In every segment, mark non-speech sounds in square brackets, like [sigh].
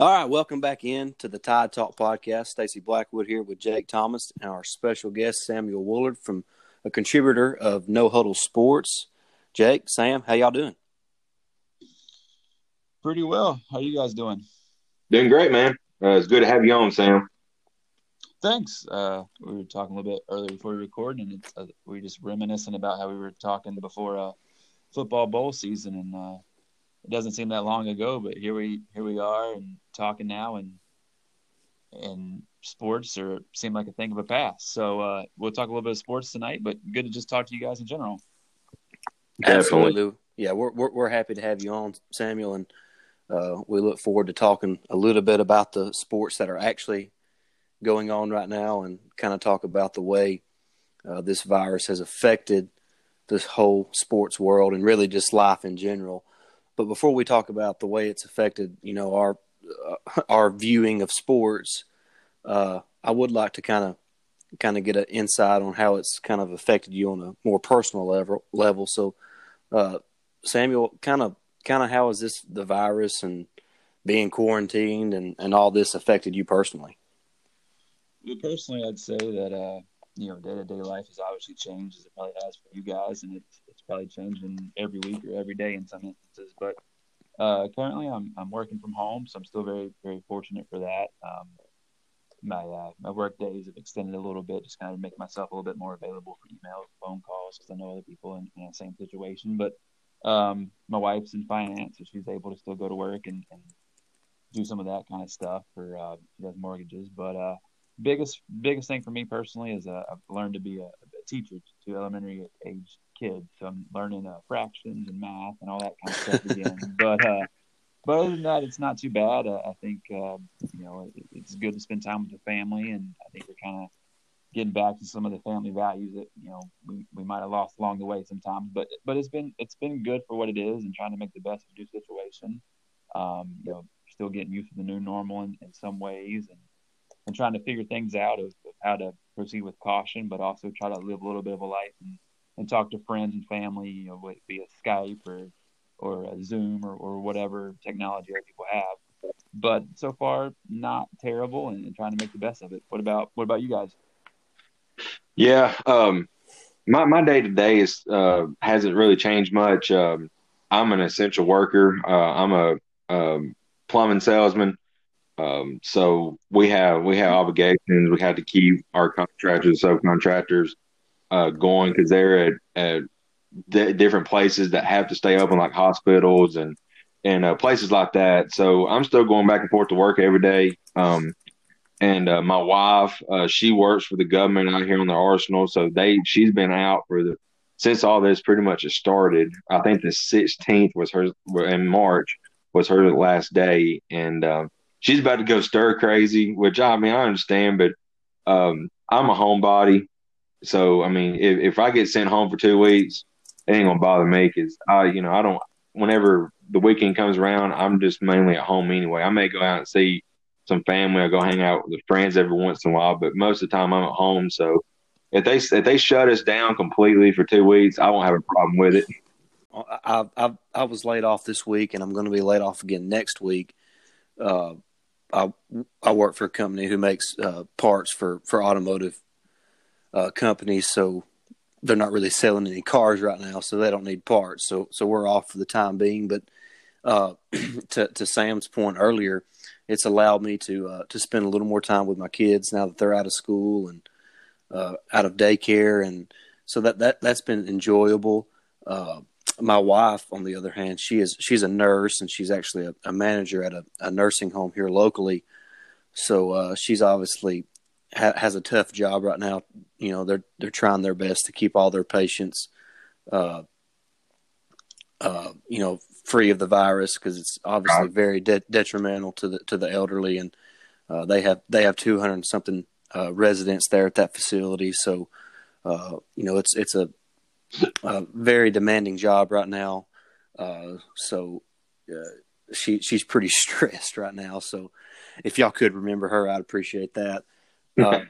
All right, welcome back in to the Tide Talk podcast. Stacy Blackwood here with Jake Thomas and our special guest Samuel Woolard from a contributor of No Huddle Sports. Jake, Sam, how y'all doing? Pretty well. How you guys doing? Doing great, man. Uh, it's good to have you on, Sam. Thanks. Uh, we were talking a little bit earlier before we recorded, and it's, uh, we were just reminiscing about how we were talking before uh, football bowl season, and uh, it doesn't seem that long ago, but here we here we are and talking now, and and sports are seem like a thing of a past. So uh, we'll talk a little bit of sports tonight, but good to just talk to you guys in general. Absolutely, Definitely. yeah, we're, we're we're happy to have you on, Samuel, and uh, we look forward to talking a little bit about the sports that are actually going on right now, and kind of talk about the way uh, this virus has affected this whole sports world and really just life in general. But before we talk about the way it's affected, you know, our uh, [laughs] our viewing of sports, uh, I would like to kind of kind of get an insight on how it's kind of affected you on a more personal level. Level. So, uh, Samuel, kind of kind of how has this the virus and being quarantined and and all this affected you personally? Personally, I'd say that uh, you know day to day life has obviously changed as it probably has for you guys, and it's probably changing every week or every day in some instances. But uh, currently, I'm I'm working from home, so I'm still very very fortunate for that. Um, my uh, my work days have extended a little bit, just kind of make myself a little bit more available for emails, phone calls, because I know other people in, in the same situation. But um, my wife's in finance, so she's able to still go to work and, and do some of that kind of stuff for uh, she does mortgages. But uh, biggest biggest thing for me personally is uh, I've learned to be a, a teacher to elementary age kids. So I'm learning uh, fractions and math and all that kind of stuff again. [laughs] but uh, but other than that, it's not too bad. Uh, I think uh, you know it, it's good to spend time with the family, and I think we're kind of getting back to some of the family values that you know we, we might have lost along the way sometimes. But but it's been it's been good for what it is, and trying to make the best of the new situation. Um, you know, still getting used to the new normal in, in some ways, and and trying to figure things out of, of, how to proceed with caution, but also try to live a little bit of a life and, and talk to friends and family, you know, via Skype or or Zoom or, or whatever technology people have. But so far, not terrible, and, and, trying to make the best of it. What about what about you guys? Yeah, um, my my day to day is uh, hasn't really changed much. Um, I'm an essential worker. Uh, I'm a um, plumbing salesman. Um, so we have we have obligations. We have to keep our contractors, subcontractors, uh, going because they're at, at different places that have to stay open, like hospitals and and uh, places like that. So I'm still going back and forth to work every day. Um, and uh, my wife, uh, she works for the government out here on the arsenal, so they she's been out for the since all this pretty much has started. I think the 16th was her in March was her last day, and um, she's about to go stir crazy, which I mean I understand, but um, I'm a homebody, so I mean if, if I get sent home for two weeks, it ain't gonna bother me because I you know I don't. Whenever the weekend comes around, I'm just mainly at home anyway. I may go out and see some family or go hang out with friends every once in a while, but most of the time I'm at home. So if they if they shut us down completely for two weeks, I won't have a problem with it. I I I was laid off this week, and I'm going to be laid off again next week. Uh, I I work for a company who makes uh, parts for for automotive uh, companies, so they're not really selling any cars right now, so they don't need parts. So so we're off for the time being. But uh, [clears throat] to to Sam's point earlier, it's allowed me to uh, to spend a little more time with my kids now that they're out of school and uh, out of daycare, and so that that that's been enjoyable. Uh, my wife, on the other hand, she is she's a nurse and she's actually a, a manager at a, a, nursing home here locally. So uh, she's obviously ha- has a tough job right now. You know, they're they're trying their best to keep all their patients, uh, uh, you know, free of the virus because it's obviously very de- detrimental to the to the elderly, and uh, they have they have two hundred something uh, residents there at that facility. So, uh, you know, it's it's a a very demanding job right now. Uh, so uh, she she's pretty [laughs] stressed right now. So if y'all could remember her, I'd appreciate that. Uh,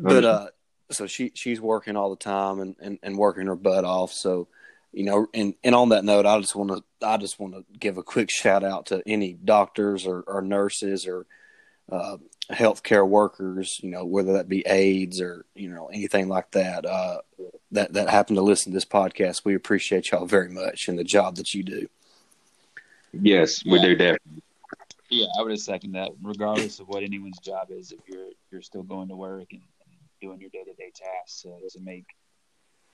but uh, so she she's working all the time and, and, and working her butt off. So you know, and, and on that note, I just want to I just want to give a quick shout out to any doctors or, or nurses or uh, healthcare workers, you know, whether that be aides or you know anything like that, uh, that that happen to listen to this podcast. We appreciate y'all very much and the job that you do. Yes, we do definitely. Yeah, I would have second that. Regardless of what anyone's job is, if you're you're still going to work and, and doing your day to day tasks uh, to make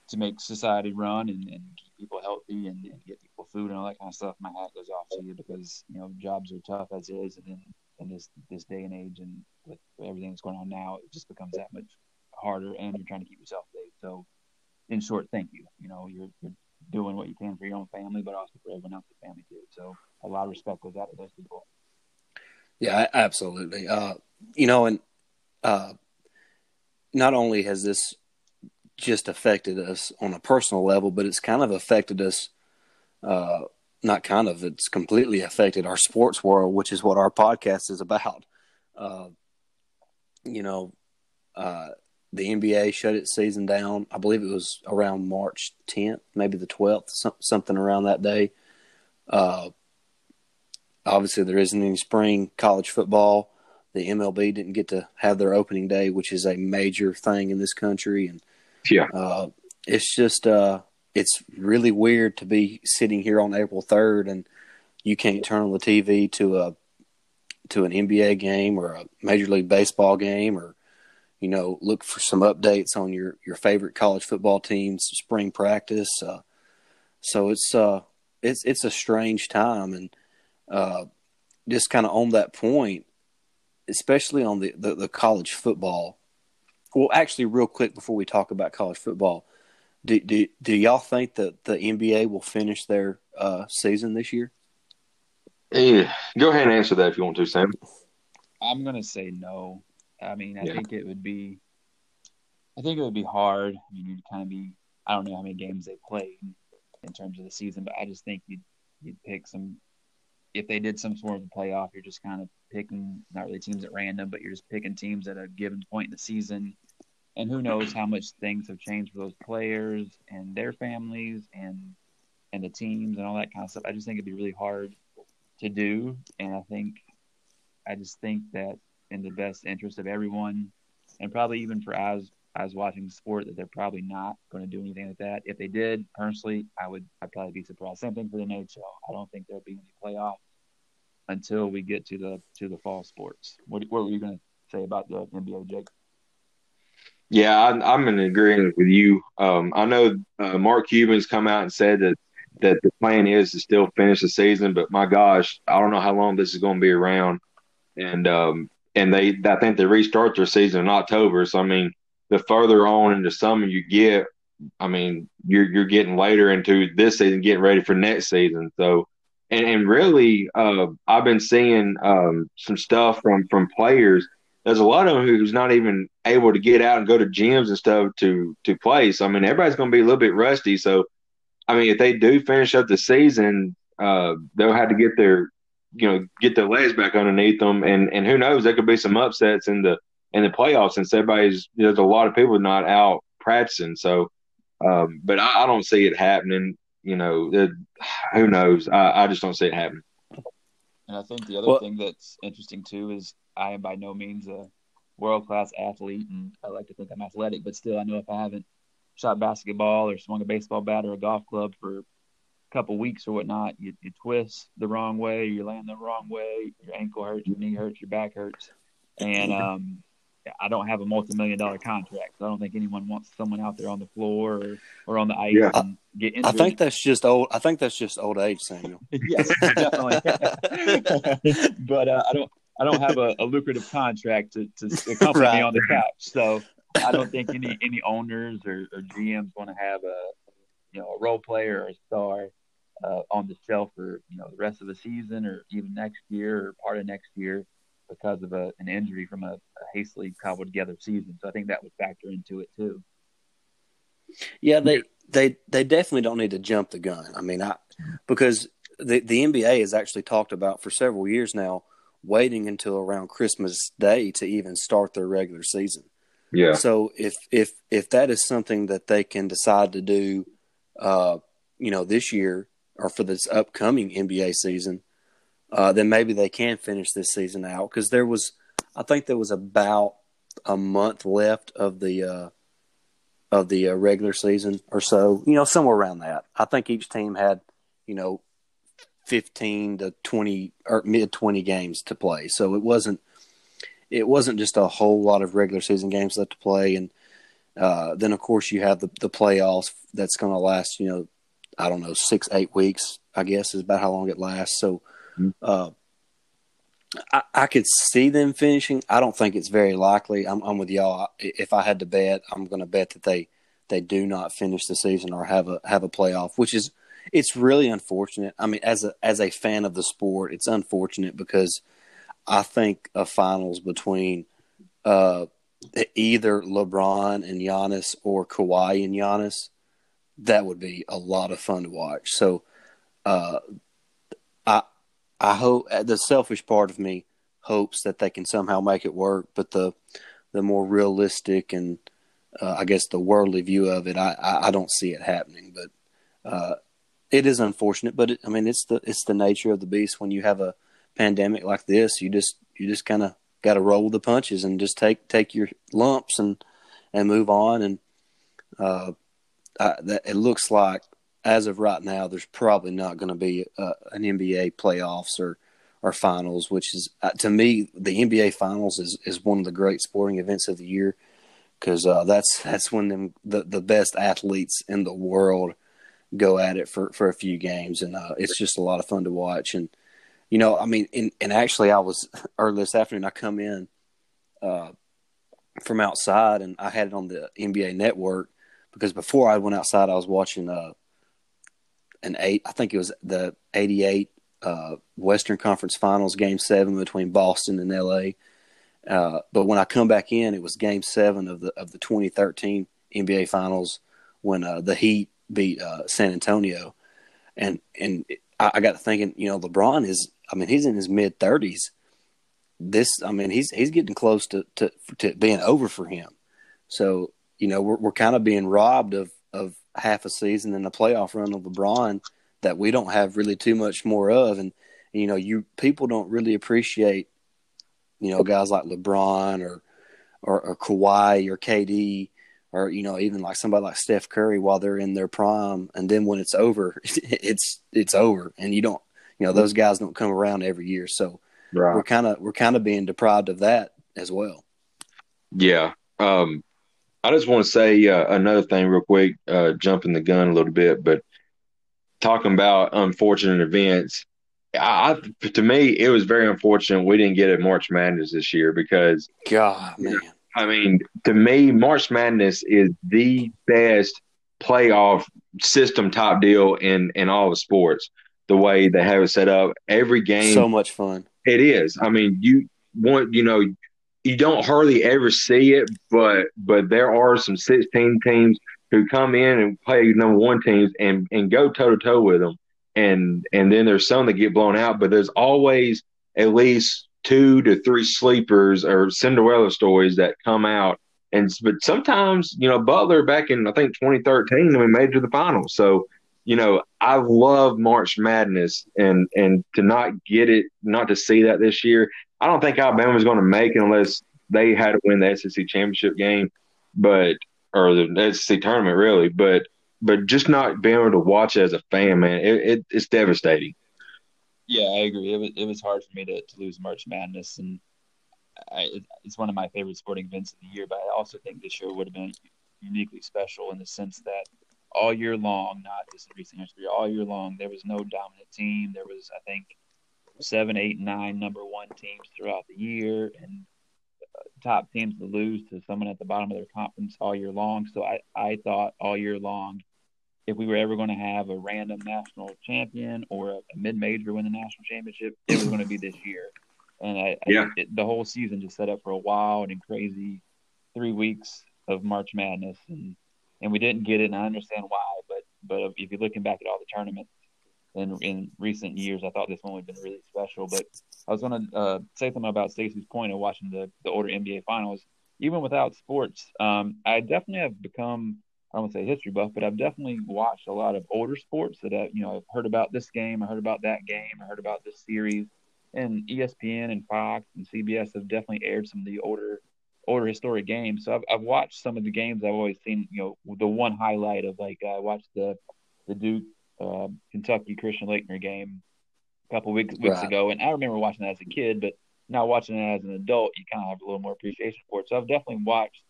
to make society run and, and keep people healthy and, and get people food and all that kind of stuff, my hat goes off to you because you know jobs are tough as is, and then in this this day and age and with everything that's going on now, it just becomes that much harder, and you're trying to keep yourself safe. So, in short, thank you. You know, you're you're doing what you can for your own family, but also for everyone else's family too. So, a lot of respect goes out to those people. Yeah, absolutely. Uh, you know, and uh, not only has this just affected us on a personal level, but it's kind of affected us. Uh, not kind of, it's completely affected our sports world, which is what our podcast is about. Uh, you know, uh, the NBA shut its season down. I believe it was around March 10th, maybe the 12th, some, something around that day. Uh, obviously, there isn't any spring college football. The MLB didn't get to have their opening day, which is a major thing in this country, and Yeah. uh, it's just uh, it's really weird to be sitting here on April third and you can't turn on the TV to a to an NBA game or a Major League Baseball game or you know look for some updates on your your favorite college football team's spring practice. Uh, so it's uh it's it's a strange time and uh, just kind of on that point, especially on the, the the college football. Well, actually, real quick before we talk about college football, do do, do y'all think that the NBA will finish their uh, season this year? Yeah. Go ahead and answer that if you want to, Sam. I'm gonna say no. I mean, I Yeah. think it would be, I think it would be hard. I mean, you'd kind of be, I don't know how many games they played in terms of the season, but I just think you'd you'd pick some. If they did some sort of playoff, you're just kind of picking not really teams at random, but you're just picking teams at a given point in the season. And who knows how much things have changed for those players and their families and and the teams and all that kind of stuff. I just think it'd be really hard to do, and I think I just think that in the best interest of everyone, and probably even for us as watching the sport, that they're probably not going to do anything like that. If they did, personally, I would I'd probably be surprised. Same thing for the NHL. I don't think there'll be any playoff until we get to the to the fall sports. What what were you going to say about the NBA, Jake? Yeah, I, I'm in agreement with you. Um, I know uh, Mark Cuban's come out and said that that the plan is to still finish the season, but my gosh, I don't know how long this is going to be around. And um, and they, I think they restart their season in October. So I mean, the further on into summer you get, I mean, you're you're getting later into this season, getting ready for next season. So, and and really, uh, I've been seeing um, some stuff from from players there's a lot of them who's not even able to get out and go to gyms and stuff to to play. So I mean, everybody's going to be a little bit rusty. So I mean, if they do finish up the season, uh, they'll have to get their you know get their legs back underneath them, and and who knows, there could be some upsets in the in the playoffs since everybody's there's a lot of people not out practicing. So, um, but I, I don't see it happening. You know, it, who knows? I, I just don't see it happening. And I think the other Well- thing that's interesting too is I am by no means a world class athlete, and I like to think I'm athletic, but still, I know if I haven't shot basketball or swung a baseball bat or a golf club for a couple weeks or whatnot, you, you twist the wrong way, you land the wrong way, your ankle hurts, your knee hurts, your back hurts, and um, I don't have a multi million dollar contract, so I don't think anyone wants someone out there on the floor or, or on the ice Yeah. and get injured. I think that's just old. I think that's just old age, Samuel. [laughs] yes, definitely. [laughs] but uh, I don't I don't have a, a lucrative contract to, to accompany Right. me on the couch, so I don't think any any owners or, or GMs want to have a you know a role player or a star uh, on the shelf for you know the rest of the season or even next year or part of next year because of a, an injury from a, a hastily cobbled together season. So I think that would factor into it too. Yeah, they they they definitely don't need to jump the gun. I mean, I because the the NBA has actually talked about for several years now waiting until around Christmas Day to even start their regular season. Yeah, So if if if that is something that they can decide to do, uh, you know, this year or for this upcoming NBA season, uh, then maybe they can finish this season out because there was, I think there was about a month left of the uh, of the uh, regular season or so, you know, somewhere around that. I think each team had, you know, 15 to 20 or mid 20 games to play. So it wasn't it wasn't just a whole lot of regular season games left to play and uh, then of course you have the the playoffs that's going to last, you know, I don't know, 6 8 weeks, I guess is about how long it lasts. So mm-hmm. uh, I, I, could see them finishing. I don't think it's very likely. I'm, I'm with y'all. If I had to bet, I'm going to bet that they they do not finish the season or have a have a playoff, which is it's really unfortunate. I mean, as a as a fan of the sport, it's unfortunate because I think a finals between uh, either LeBron and Giannis or Kawhi and Giannis, that would be a lot of fun to watch. So, uh, I hope the selfish part of me hopes that they can somehow make it work, but the the more realistic and uh, I guess the worldly view of it, I, I, I don't see it happening. But uh, it is unfortunate, but it, I mean, it's the it's the nature of the beast. When you have a pandemic like this, you just you just kind of got to roll the punches and just take take your lumps and and move on. And uh, I, that, it looks like as of right now, there's probably not going to be uh, an NBA playoffs or or finals, which is uh, to me the NBA finals is is one of the great sporting events of the year because uh, that's that's when them the, the best athletes in the world go at it for, for a few games, and uh, it's just a lot of fun to watch. And you know, I mean, and, and actually, I was [laughs] early this afternoon. I come in uh, from outside, and I had it on the NBA Network because before I went outside, I was watching uh, an eight. I think it was the '88 uh, Western Conference Finals Game Seven between Boston and LA. Uh, but when I come back in, it was Game Seven of the of the 2013 NBA Finals when uh, the Heat beat uh, San Antonio, and and I, I, got to thinking, you know, LeBron is, I mean, he's in his mid thirties. This, I mean, he's he's getting close to, to to being over for him. So you know, we're we're kind of being robbed of of half a season in the playoff run of LeBron that we don't have really too much more of, and you know, you people don't really appreciate, you know, guys like LeBron or or, or Kawhi or KD or you know even like somebody like Steph Curry while they're in their prime, and then when it's over, [laughs] it's it's over, and you don't you know those guys don't come around every year, so right. we're kind of we're kind of being deprived of that as well. Yeah, um, I just want to say uh, another thing real quick, uh, jumping the gun a little bit, but talking about unfortunate events. I, to me, it was very unfortunate we didn't get a March Madness this year because God, man, I mean, to me, March Madness is the best playoff system top deal in in all the sports. The way they have it set up, every game so much fun. It is. I mean, you want you know, you don't hardly ever see it, but but there are some sixteen teams who come in and play number one teams and and go toe to toe with them, and and then there's some that get blown out, but there's always at least two to three sleepers or Cinderella stories that come out. And but sometimes, you know, Butler back in I think 2013, we made to the finals. So, you know, I love March Madness, and and to not get it, not to see that this year, I don't think Alabama is going to make it unless they had to win the SEC championship game, but or the SEC tournament really. But but just not being able to watch it as a fan, man, it, it it's devastating. Yeah, I agree. It was it was hard for me to, to lose March Madness, and I, it's one of my favorite sporting events of the year. But I also think this year would have been uniquely special in the sense that all year long, not just in recent history, all year long, there was no dominant team. There was, I think, seven, eight, nine number one teams throughout the year, and uh, top teams to lose to someone at the bottom of their conference all year long. So I, I thought all year long if we were ever going to have a random national champion or a, a mid-major win the national championship, it was going to be this year. And I, yeah. I, it, the whole season just set up for a wild and crazy three weeks of March Madness, and and we didn't get it, and I understand why. But but if you're looking back at all the tournaments in in recent years, I thought this one would have been really special. But I was going to uh, say something about Stacey's point of watching the the older NBA finals. Even without sports, um, I definitely have become I don't want to say history buff, but I've definitely watched a lot of older sports that I, you know I've heard about this game, I heard about that game, I heard about this series, and ESPN and Fox and CBS have definitely aired some of the older older historic games. So I've, I've watched some of the games. I've always seen you know the one highlight of like I watched the the Duke uh, Kentucky Christian Laettner game a couple weeks weeks right. ago, and I remember watching that as a kid, but now watching it as an adult, you kind of have a little more appreciation for it. So I've definitely watched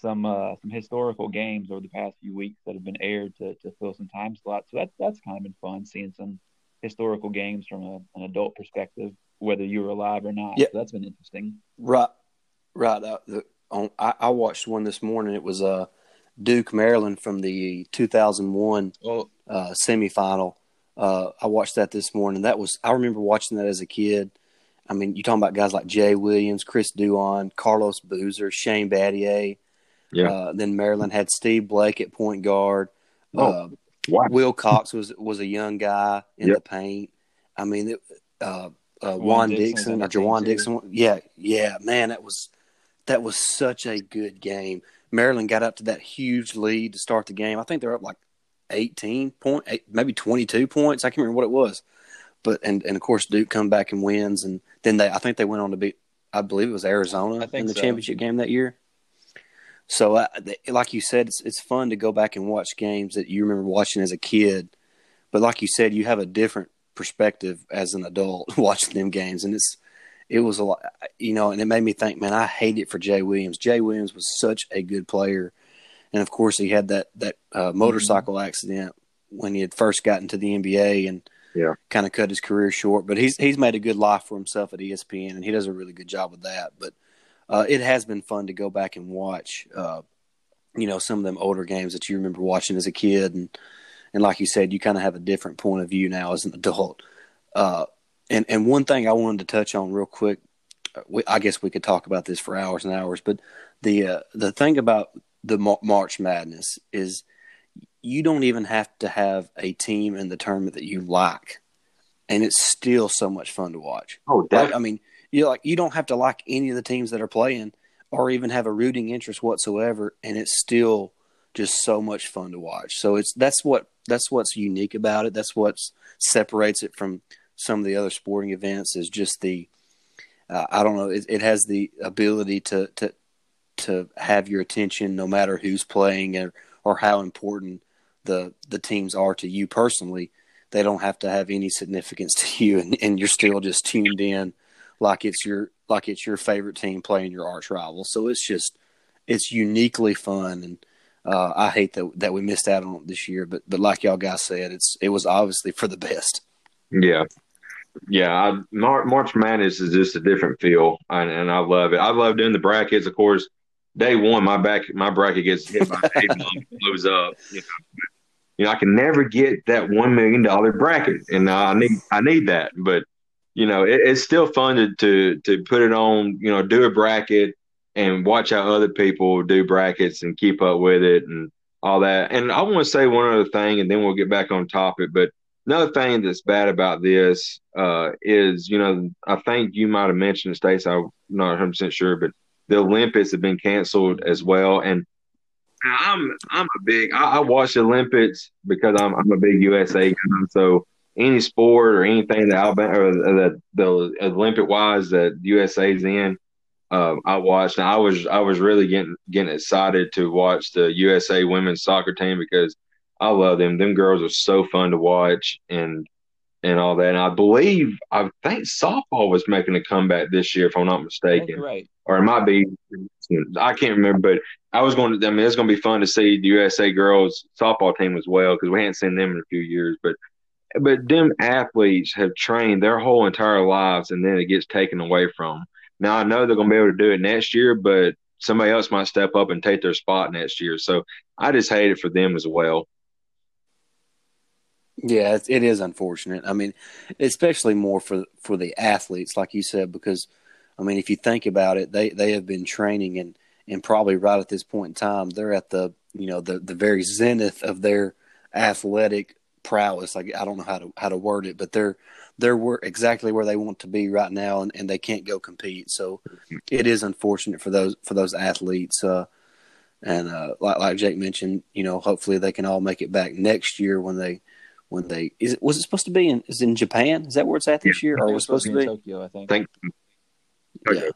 some uh, some historical games over the past few weeks that have been aired to, to fill some time slots. So that's that's kind of been fun seeing some historical games from a, an adult perspective, whether you were alive or not. Yeah, so that's been interesting. Right, right. Uh, the, on, I, I, watched one this morning. It was uh, Duke Maryland from the 2001 oh. Uh, semifinal. Uh, I watched that this morning. That was I remember watching that as a kid. I mean, you're talking about guys like Jay Williams, Chris Duhon, Carlos Boozer, Shane Battier. Yeah. Uh, then Maryland had Steve Blake at point guard. Oh, uh, wow. Wilcox was was a young guy in yep. the paint. I mean, it, uh, uh, Juan Dixon, Dixon or Jawan Dixon. Yeah, yeah, man, that was that was such a good game. Maryland got up to that huge lead to start the game. I think they're up like 18 point, eight, maybe 22 points. I can't remember what it was. But and and of course Duke come back and wins, and then they I think they went on to beat I believe it was Arizona in the so. championship game that year. So, uh, like you said, it's it's fun to go back and watch games that you remember watching as a kid, but like you said, you have a different perspective as an adult [laughs] watching them games, and it's it was a lot, you know, and it made me think, man, I hate it for Jay Williams. Jay Williams was such a good player, and of course, he had that that uh, motorcycle mm-hmm. accident when he had first gotten to the NBA, and yeah, kind of cut his career short. But he's he's made a good life for himself at ESPN, and he does a really good job with that. But uh, it has been fun to go back and watch, uh, you know, some of them older games that you remember watching as a kid, and and like you said, you kind of have a different point of view now as an adult. Uh, and and one thing I wanted to touch on real quick, uh, we, I guess we could talk about this for hours and hours, but the uh, the thing about the March Madness is you don't even have to have a team in the tournament that you like, and it's still so much fun to watch. Oh, like, I mean, you like you don't have to like any of the teams that are playing or even have a rooting interest whatsoever and it's still just so much fun to watch. So it's that's what that's what's unique about it. That's what separates it from some of the other sporting events is just the uh, i don't know it, it, has the ability to to to have your attention no matter who's playing or, or how important the the teams are to you personally they don't have to have any significance [laughs] to you and, and you're still just tuned in like it's your like it's your favorite team playing your arch rival. So it's just it's uniquely fun, and uh, I hate that that we missed out on it this year. But but like y'all guys said, it's it was obviously for the best. Yeah, yeah. I, March Madness is just a different feel, and, and I love it. I love doing the brackets. Of course, day one, my back my bracket gets hit by a bomb, [laughs] blows up. You know, you know, I can never get that one million dollar bracket, and I need I need that, but you know, it, it's still fun to, to to put it on, you know, do a bracket and watch how other people do brackets and keep up with it and all that. And I want to say one other thing, and then we'll get back on topic. But another thing that's bad about this uh, is, you know, I think you might have mentioned, Stace. I'm not 100 percent sure, but the Olympics have been canceled as well. And I'm I'm a big I, I watch the Olympics because I'm I'm a big USA guy. So any sport or anything that Alabama or the, the Olympic wise that USA's in, um, I watched. And I was I was really getting getting excited to watch the USA women's soccer team because I love them. Them girls are so fun to watch and and all that. And I believe I think softball was making a comeback this year, if I'm not mistaken. Right. Or it might be. I can't remember, but I was going to. I mean, it's going to be fun to see the USA girls softball team as well because we hadn't seen them in a few years. But but them athletes have trained their whole entire lives and then it gets taken away from them. Now I know they're going to be able to do it next year, but somebody else might step up and take their spot next year. So I just hate it for them as well. Yeah, it is unfortunate. I mean, especially more for for the athletes, like you said, because I mean, if you think about it, they they have been training and and probably right at this point in time, they're at the you know the the very zenith of their athletic prowess. Like I don't know how to how to word it, but they're they're exactly where they want to be right now, and, and they can't go compete. So it is unfortunate for those for those athletes. Uh, and uh, like like Jake mentioned, you know, hopefully they can all make it back next year when they when they is it was it supposed to be in is it in Japan? Is that where it's at this year, or was it supposed to be? Tokyo? I think. Thank Yeah.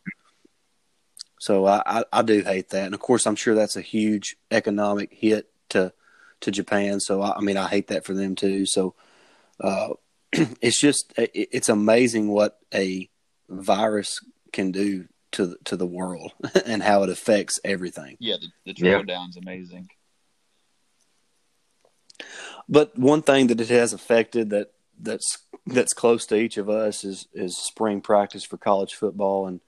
So I, I, I do hate that, and of course I'm sure that's a huge economic hit to to Japan. So I, I mean I hate that for them too. So uh, [clears throat] it's just it, it's amazing what a virus can do to the- to the world [laughs] and how it affects everything. Yeah, the, the Yeah. trickle down's amazing. But one thing that it has affected that that's that's close to each of us is is spring practice for college football, and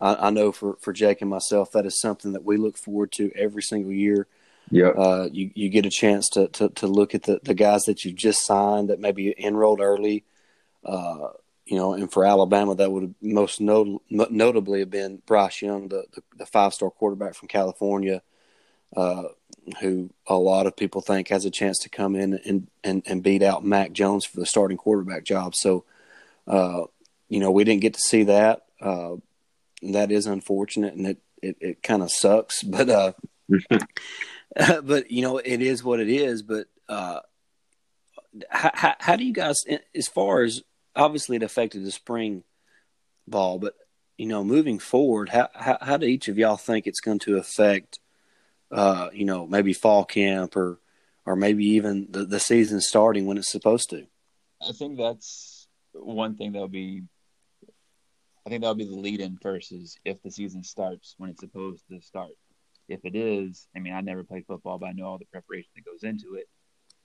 I, I know for for Jake and myself that is something that we look forward to every single year. Yep. Uh, you you get a chance to to, to look at the, the guys that you've just signed that maybe enrolled early. Uh, you know, and for Alabama, that would most not, notably have been Bryce Young, the, the, the five star quarterback from California, uh, who a lot of people think has a chance to come in and, and, and beat out Mac Jones for the starting quarterback job. So, uh, you know, we didn't get to see that. Uh, that is unfortunate, and it it, it kind of sucks. [laughs] But uh, [laughs] but you know, it is what it is. But uh, how, how, do you guys, as far as obviously it affected the spring ball, but you know, moving forward, how how, how do each of y'all think it's going to affect? Uh, you know, maybe fall camp or or maybe even the, the season starting when it's supposed to. I think that's one thing that'll be. I think that'll be the lead in versus if the season starts when it's supposed to start. If it is, I mean, I never played football, but I know all the preparation that goes into it.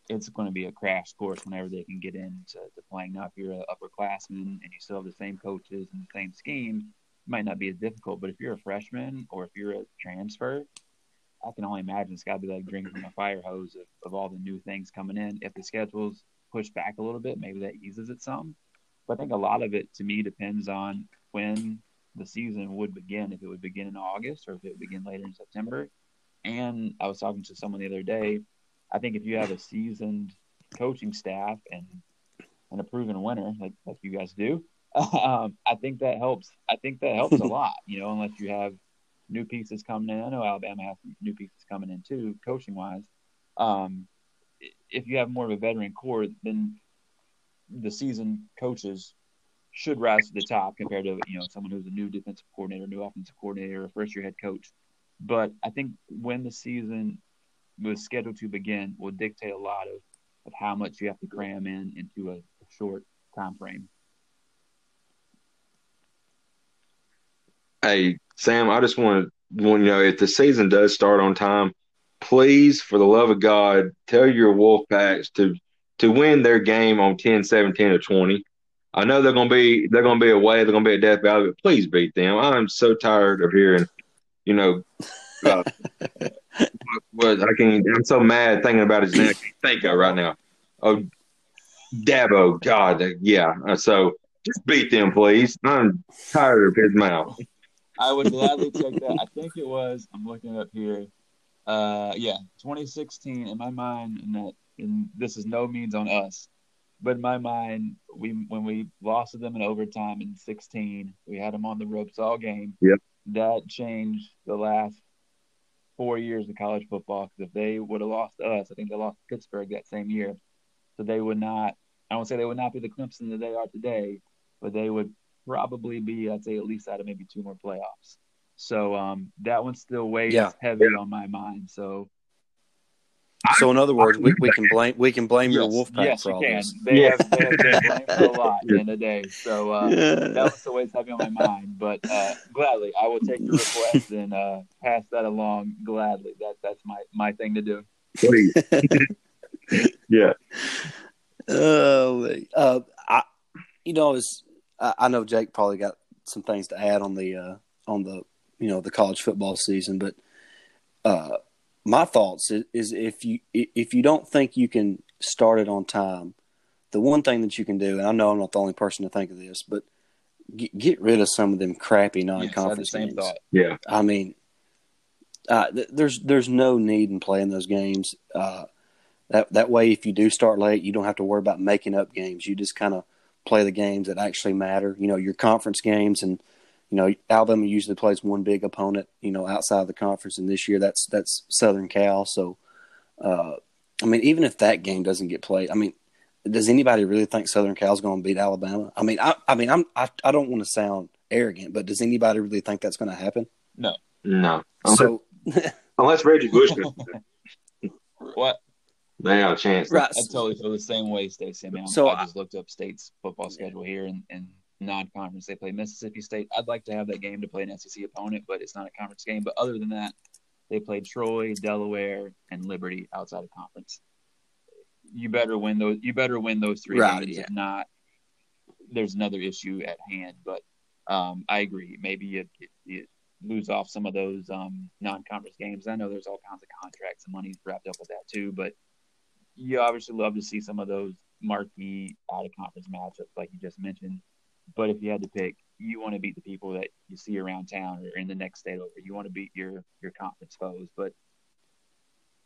It's going to be a crash course whenever they can get into to playing. Now, if you're an upperclassman and you still have the same coaches and the same scheme, it might not be as difficult. But if you're a freshman or if you're a transfer, I can only imagine it's got to be like drinking from a fire hose of, of all the new things coming in. If the schedule's pushed back a little bit, maybe that eases it some. But I think a lot of it to me depends on when the season would begin. If it would begin in August or if it would begin later in September. And I was talking to someone the other day. I think if you have a seasoned coaching staff and and a proven winner like like you guys do, [laughs] um, I think that helps. I think that helps a [laughs] lot. You know, unless you have new pieces coming in. I know Alabama has new pieces coming in too, coaching wise. Um, if you have more of a veteran core, then the seasoned coaches should rise to the top compared to you know someone who's a new defensive coordinator, new offensive coordinator, or first year head coach. But I think when the season was scheduled to begin will dictate a lot of, of how much you have to cram in into a, a short time frame. Hey, Sam, I just want to, you know, if the season does start on time, please, for the love of God, tell your Wolfpacks to to win their game on 10, 17, or 20. I know they're gonna be they're gonna be away, they're gonna be at Death Valley, but please beat them. I'm so tired of hearing, you know, uh, [laughs] what I can. I'm so mad thinking about his name. I can't think of right now. Oh, Dabo, God, yeah. Uh, So just beat them, please. I'm tired of his mouth. I would gladly [laughs] take that. I think it was. I'm looking up here. Uh, yeah, 2016. In my mind, and that, and this is no means on us, but in my mind, we when we lost to them in overtime in 16, we had them on the ropes all game. Yep. That changed the last four years of college football. Because if they would have lost to us, I think they lost to Pittsburgh that same year, so they would not. I don't say they would not be the Clemson that they are today, but they would probably be, I'd say, at least out of maybe two more playoffs. So um, that one still weighs Yeah. heavy on my mind. So So in other words, we, we can blame we can blame your yes, Wolfpack yes, for you can. They Yeah. have, they have been [laughs] blamed for a lot in the day. So uh, that Yeah. one still weighs heavy on my mind. But uh, gladly, I will take your request and uh, pass that along gladly. That that's my my thing to do. Please. [laughs] yeah. Oh, uh, I, you know, it's, I, I know Jake probably got some things to add on the uh, on the you know the college football season, but uh, my thoughts is, is if you if you don't think you can start it on time, the one thing that you can do, and I know I'm not the only person to think of this, but get, get rid of some of them crappy Yes, I had the non-conference same games. thought. Yeah. I mean, uh, th- there's there's no need in playing those games. Uh, that that way, if you do start late, you don't have to worry about making up games. You just kind of play the games that actually matter. You know, your conference games and you know, Alabama usually plays one big opponent, you know, outside of the conference, and this year that's that's Southern Cal. So, uh, I mean, even if that game doesn't get played, I mean, does anybody really think Southern Cal's going to beat Alabama? I mean, I, I mean, I'm, I, I don't want to sound arrogant, but does anybody really think that's going to happen? No, no. So, Unless [laughs] Reggie Bush [laughs] what? They have a chance. right. I totally feel the same way, Stacey. I mean, So I I- just looked up State's football schedule here, and, and non-conference they play Mississippi State. I'd like to have that game to play an SEC opponent, but it's not a conference game. But other than that, they played Troy, Delaware, and Liberty outside of conference. You better win those. You better win those three Right, games. yeah. If not, there's another issue at hand. But um, I agree. Maybe you, you, you lose off some of those um, non-conference games. I know there's all kinds of contracts and money wrapped up with that too, but you obviously love to see some of those marquee out of conference matchups, like you just mentioned. But if you had to pick, you want to beat the people that you see around town or in the next state over. You want to beat your your conference foes. But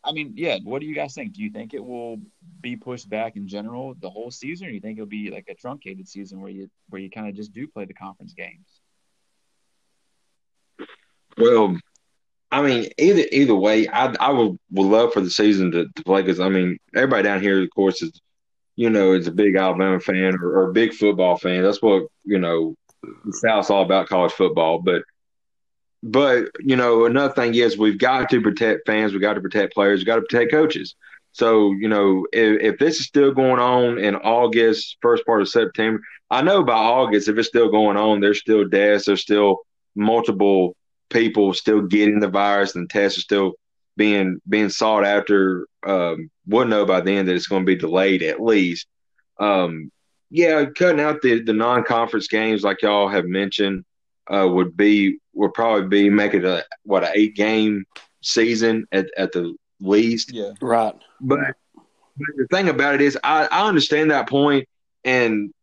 I mean, yeah. What do you guys think? Do you think it will be pushed back in general the whole season, or do you think it'll be like a truncated season where you where you kind of just do play the conference games? Well, I mean, either either way, I I would, would love for the season to, to play because I mean, everybody down here, of course, is you know is a big Alabama fan or, or a big football fan. That's what you know. The South's all about college football, but but you know another thing is we've got to protect fans, we've got to protect players, we've got to protect coaches. So you know if, if this is still going on in August, first part of September, I know by August if it's still going on, there's still deaths, there's still multiple people still getting the virus and tests are still being being sought after. Um, we'll know by then that it's going to be delayed at least. Um, yeah, cutting out the, the non conference games like y'all have mentioned uh, would be would probably be making a what an eight game season at, at the least. Yeah, right. But, but the thing about it is, I, I understand that point, and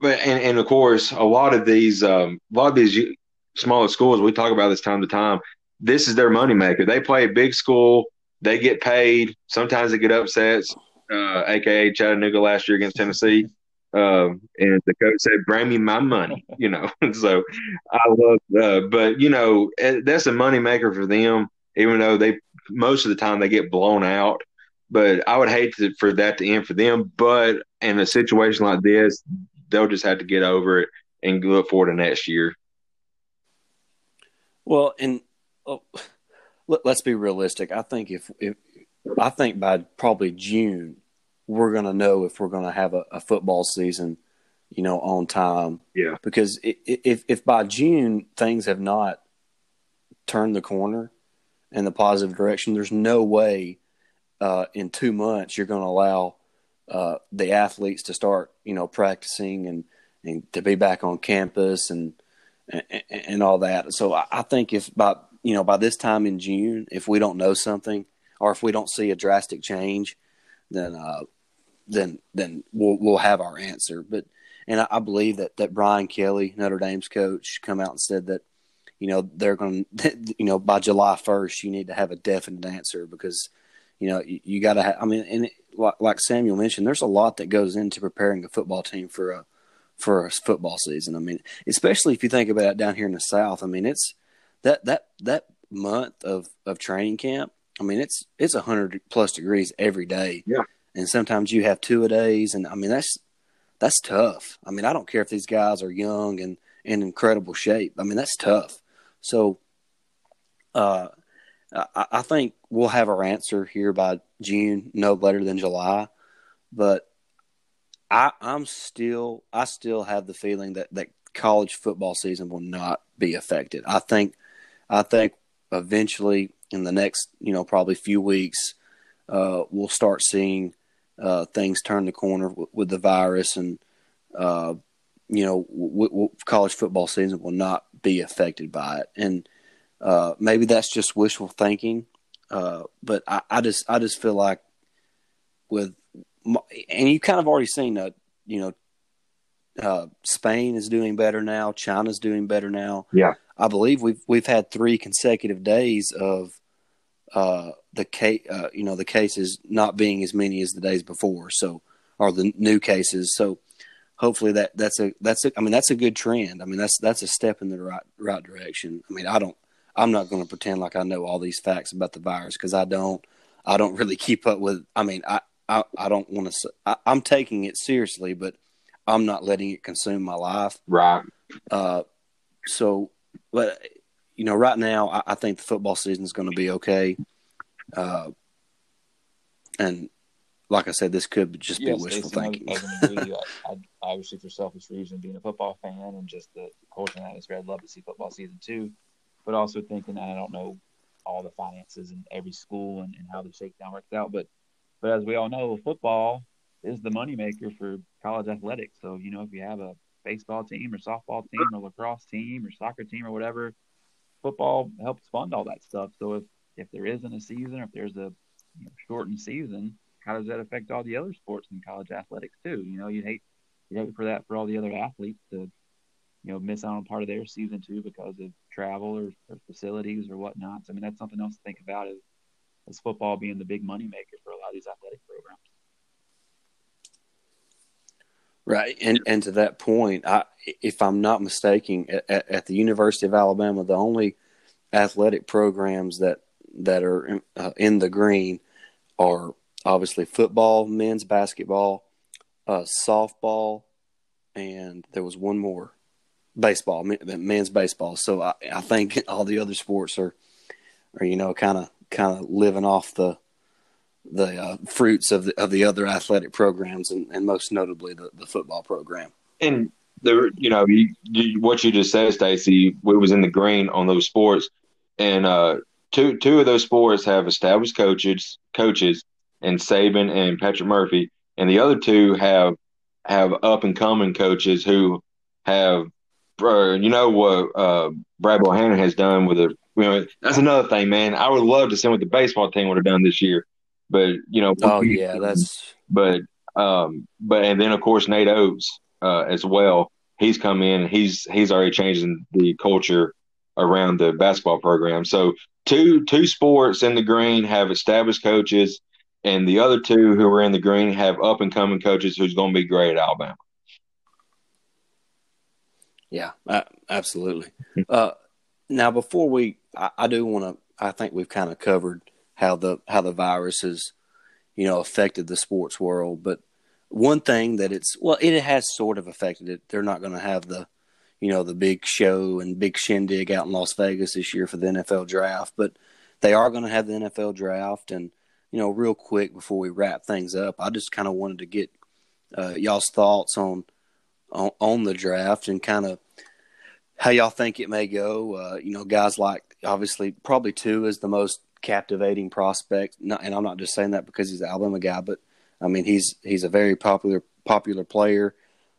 but and, and of course, a lot of these um, a lot of these u- smaller schools we talk about this time to time. This is their moneymaker. They play a big school. They get paid. Sometimes they get upsets, uh, aka Chattanooga last year against Tennessee. Um, and the coach said, "Bring me my money," [laughs] you know. [laughs] so I love, uh, but you know, eh, that's a moneymaker for them. Even though they most of the time they get blown out, but I would hate to, for that to end for them. But in a situation like this, they'll just have to get over it and look forward to next year. Well, and oh, let, us be realistic. I think if, if I think by probably June, we're going to know if we're going to have a, a, football season, you know, on time. Yeah. Because if if by June things have not turned the corner in the positive direction, there's no way uh, in two months you're going to allow uh, the athletes to start, you know, practicing and and to be back on campus and and, and all that. So I, I think if by you know by this time in June, if we don't know something or if we don't see a drastic change, then uh, then then we'll we'll have our answer. But and I, I believe that that Brian Kelly, Notre Dame's coach, come out and said that you know they're going [laughs] to you know by July first you need to have a definite answer because you know you, you got to. I mean, and it, like, like Samuel mentioned, there's a lot that goes into preparing a football team for a for a football season. I mean, especially if you think about it down here in the South. I mean, it's that that that month of of training camp. I mean, it's it's a hundred plus degrees every day. Yeah. and sometimes you have two a days, and I mean that's that's tough. I mean, I don't care if these guys are young and in incredible shape. I mean, that's tough. So, uh, I, I think we'll have our answer here by June, no later than July. But I, I'm still, I still have the feeling that that college football season will not be affected. I think, I think eventually in the next, you know, probably few weeks, uh, we'll start seeing uh, things turn the corner w- with the virus, and uh, you know, w- w- college football season will not be affected by it. And uh, maybe that's just wishful thinking, uh, but I, I just, I just feel like with, and you kind of already seen that, you know, uh, Spain is doing better now. China's doing better now. Yeah. I believe we've we've had three consecutive days of uh, the case, uh, you know, the cases not being as many as the days before. So, or the new cases. So, hopefully that that's a that's a I mean that's a good trend. I mean that's that's a step in the right right direction. I mean I don't I'm not going to pretend like I know all these facts about the virus because I don't. I don't really [laughs] keep up with. I mean I I, I don't want to. I, I'm taking it seriously, but I'm not letting it consume my life. Right. Uh, so, but you know, right now I, I think the football season is going to be okay. Uh, and like I said, this could just be wishful thinking. I, I agree with you. [laughs] I, I, obviously, for selfish reasons, being a football fan and just the culture and atmosphere, I'd love to see football season two. But also thinking I don't know all the finances in every school and, and how the shakedown works out. But but as we all know, football is the moneymaker for college athletics. So you know, if you have a baseball team or softball team or lacrosse team or soccer team or whatever, football helps fund all that stuff. So if if there isn't a season or if there's a you know, shortened season, how does that affect all the other sports in college athletics too? You know, you hate you hate for that for all the other athletes to you know miss out on part of their season too because of travel or, or facilities or whatnot. So, I mean, that's something else to think about is as football being the big money maker for lot of these athletic programs. Right, and and to that point, I, if I'm not mistaken, at, at, the University of Alabama, the only athletic programs that that are in, uh, in the green are obviously football, men's basketball, uh, softball, and there was one more, baseball, men's baseball. So I, I think [laughs] all the other sports are, are you know, kind of kind of living off the the uh, fruits of the of the other athletic programs, and, and most notably the, the football program. And the you know you, you, what you just said, Stacy, we was in the green on those sports, and uh, two two of those sports have established coaches coaches, and Saban and Patrick Murphy, and the other two have have up and coming coaches who have, uh, you know what uh, Brad Bohannon has done with the you know, that's another thing, man. I would love to see what the baseball team would have done this year, but you know, oh yeah, that's. But um, but and then of course Nate Oats uh, as well. He's come in. He's he's already changing the culture around the basketball program. So two two sports in the green have established coaches, and the other two who are in the green have up and coming coaches who's going to be great at Alabama. Yeah, absolutely. Uh, now, before we, I, I do want to. I think we've kind of covered how the how the virus has, you know, affected the sports world. But one thing that it's well, it has sort of affected it. They're not going to have the, you know, the big show and big shindig out in Las Vegas this year for the NFL draft, but they are going to have the NFL draft. And you know, real quick before we wrap things up, I just kind of wanted to get uh, y'all's thoughts on, on on the draft and kind of how y'all think it may go. Uh, you know, guys like obviously probably Tua is the most captivating prospect, not, and I'm not just saying that because he's an Alabama guy, but I mean he's he's a very popular popular player.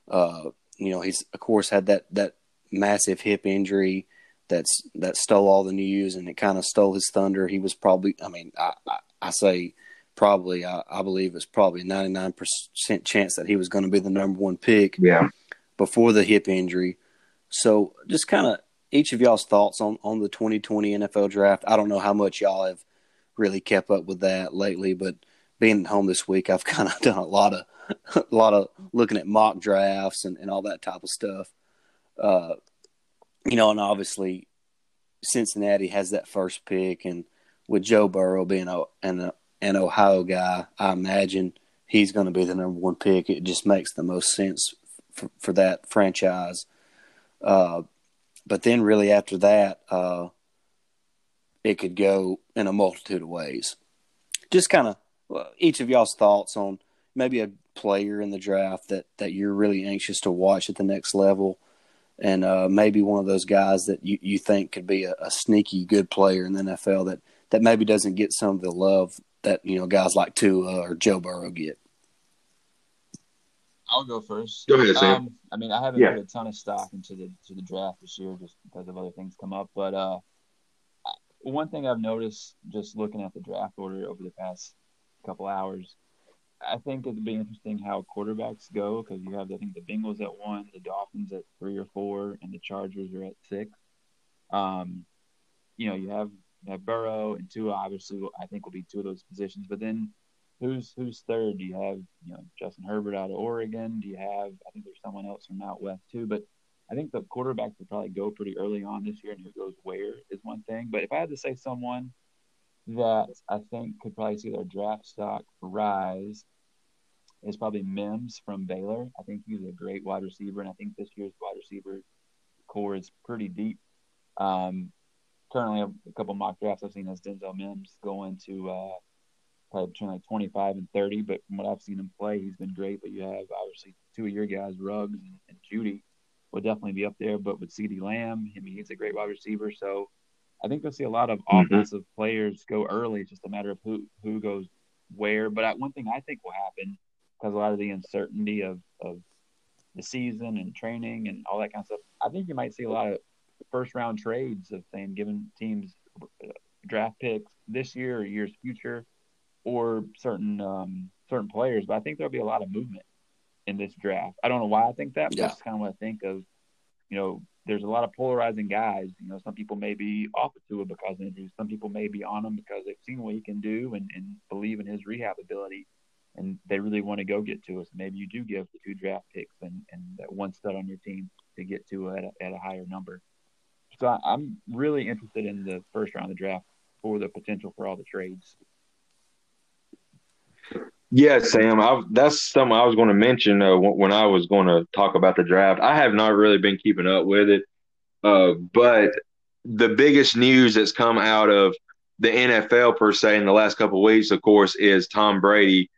Uh, you know, he's of course had that that massive hip injury that's that stole all the news and it kind of stole his thunder. He was probably, I mean, I, I, I say probably, I, I believe it's probably 99% chance that he was going to be the number one pick. Yeah. Before the hip injury. So just kind of each of y'all's thoughts on, on the 2020 NFL draft. I don't know how much y'all have really kept up with that lately, but being at home this week, I've [laughs] kind of done a lot of a [laughs] lot of looking at mock drafts and, and all that type of stuff. Uh, you know, and obviously Cincinnati has that first pick, and with Joe Burrow being a, an, an Ohio guy, I imagine he's going to be the number one pick. It just makes the most sense for, for that franchise. Uh, but then, really, after that, uh, it could go in a multitude of ways. Just kind of well, each of y'all's thoughts on maybe a player in the draft that, that you're really anxious to watch at the next level, and uh, maybe one of those guys that you, you think could be a, a, sneaky good player in the NFL that, that maybe doesn't get some of the love that you know guys like Tua or Joe Burrow get. I'll go first. Go ahead, Sam. Um, I mean, I haven't yeah. put a ton of stock into the to the draft this year just because of other things come up. But uh, one thing I've noticed just looking at the draft order over the past couple hours, I think it'd be interesting how quarterbacks go because you have I think the Bengals at one, the Dolphins at three or four, and the Chargers are at six. Um, you know, you have you have Burrow and Tua. Obviously, I think will be two of those positions, but then who's who's third? Do you have you know Justin Herbert out of Oregon? Do you have I think there's someone else from out west too, but I think the quarterbacks will probably go pretty early on this year, and who goes where is one thing. But if I had to say someone that I think could probably see their draft stock rise, is probably Mims from Baylor. I think he's a great wide receiver, and I think this year's wide receiver corps is pretty deep. Um, currently, a couple mock drafts I've seen as Denzel Mims going to uh, probably between like 25 and 30. But from what I've seen him play, he's been great. But you have obviously two of your guys, Ruggs and, and Jeudy, will definitely be up there. But with CeeDee Lamb, I mean, he's a great wide receiver. So I think we'll see a lot of mm-hmm. offensive players go early. It's just a matter of who who goes where. But I, one thing I think will happen because a lot of the uncertainty of of the season and training and all that kind of stuff. I think you might see a lot of first round trades of saying giving teams uh, draft picks this year or years future, or certain um, certain players. But I think there'll be a lot of movement in this draft. I don't know why I think that, but yeah. that's kind of what I think of. You know, there's a lot of polarizing guys. You know, some people may be off of Tua because of injuries. Some people may be on him because they've seen what he can do and, and believe in his rehab ability and they really want to go get Tua. Maybe you do give the two draft picks and, and that one stud on your team to get Tua at a, at a higher number. So I, am really interested in the first round of the draft for the potential for all the trades. Yeah, Sam, I, that's something I was going to mention uh, when I was going to talk about the draft. I have not really been keeping up with it, uh, but the biggest news that's come out of the NFL per se in the last couple of weeks, of course, is Tom Brady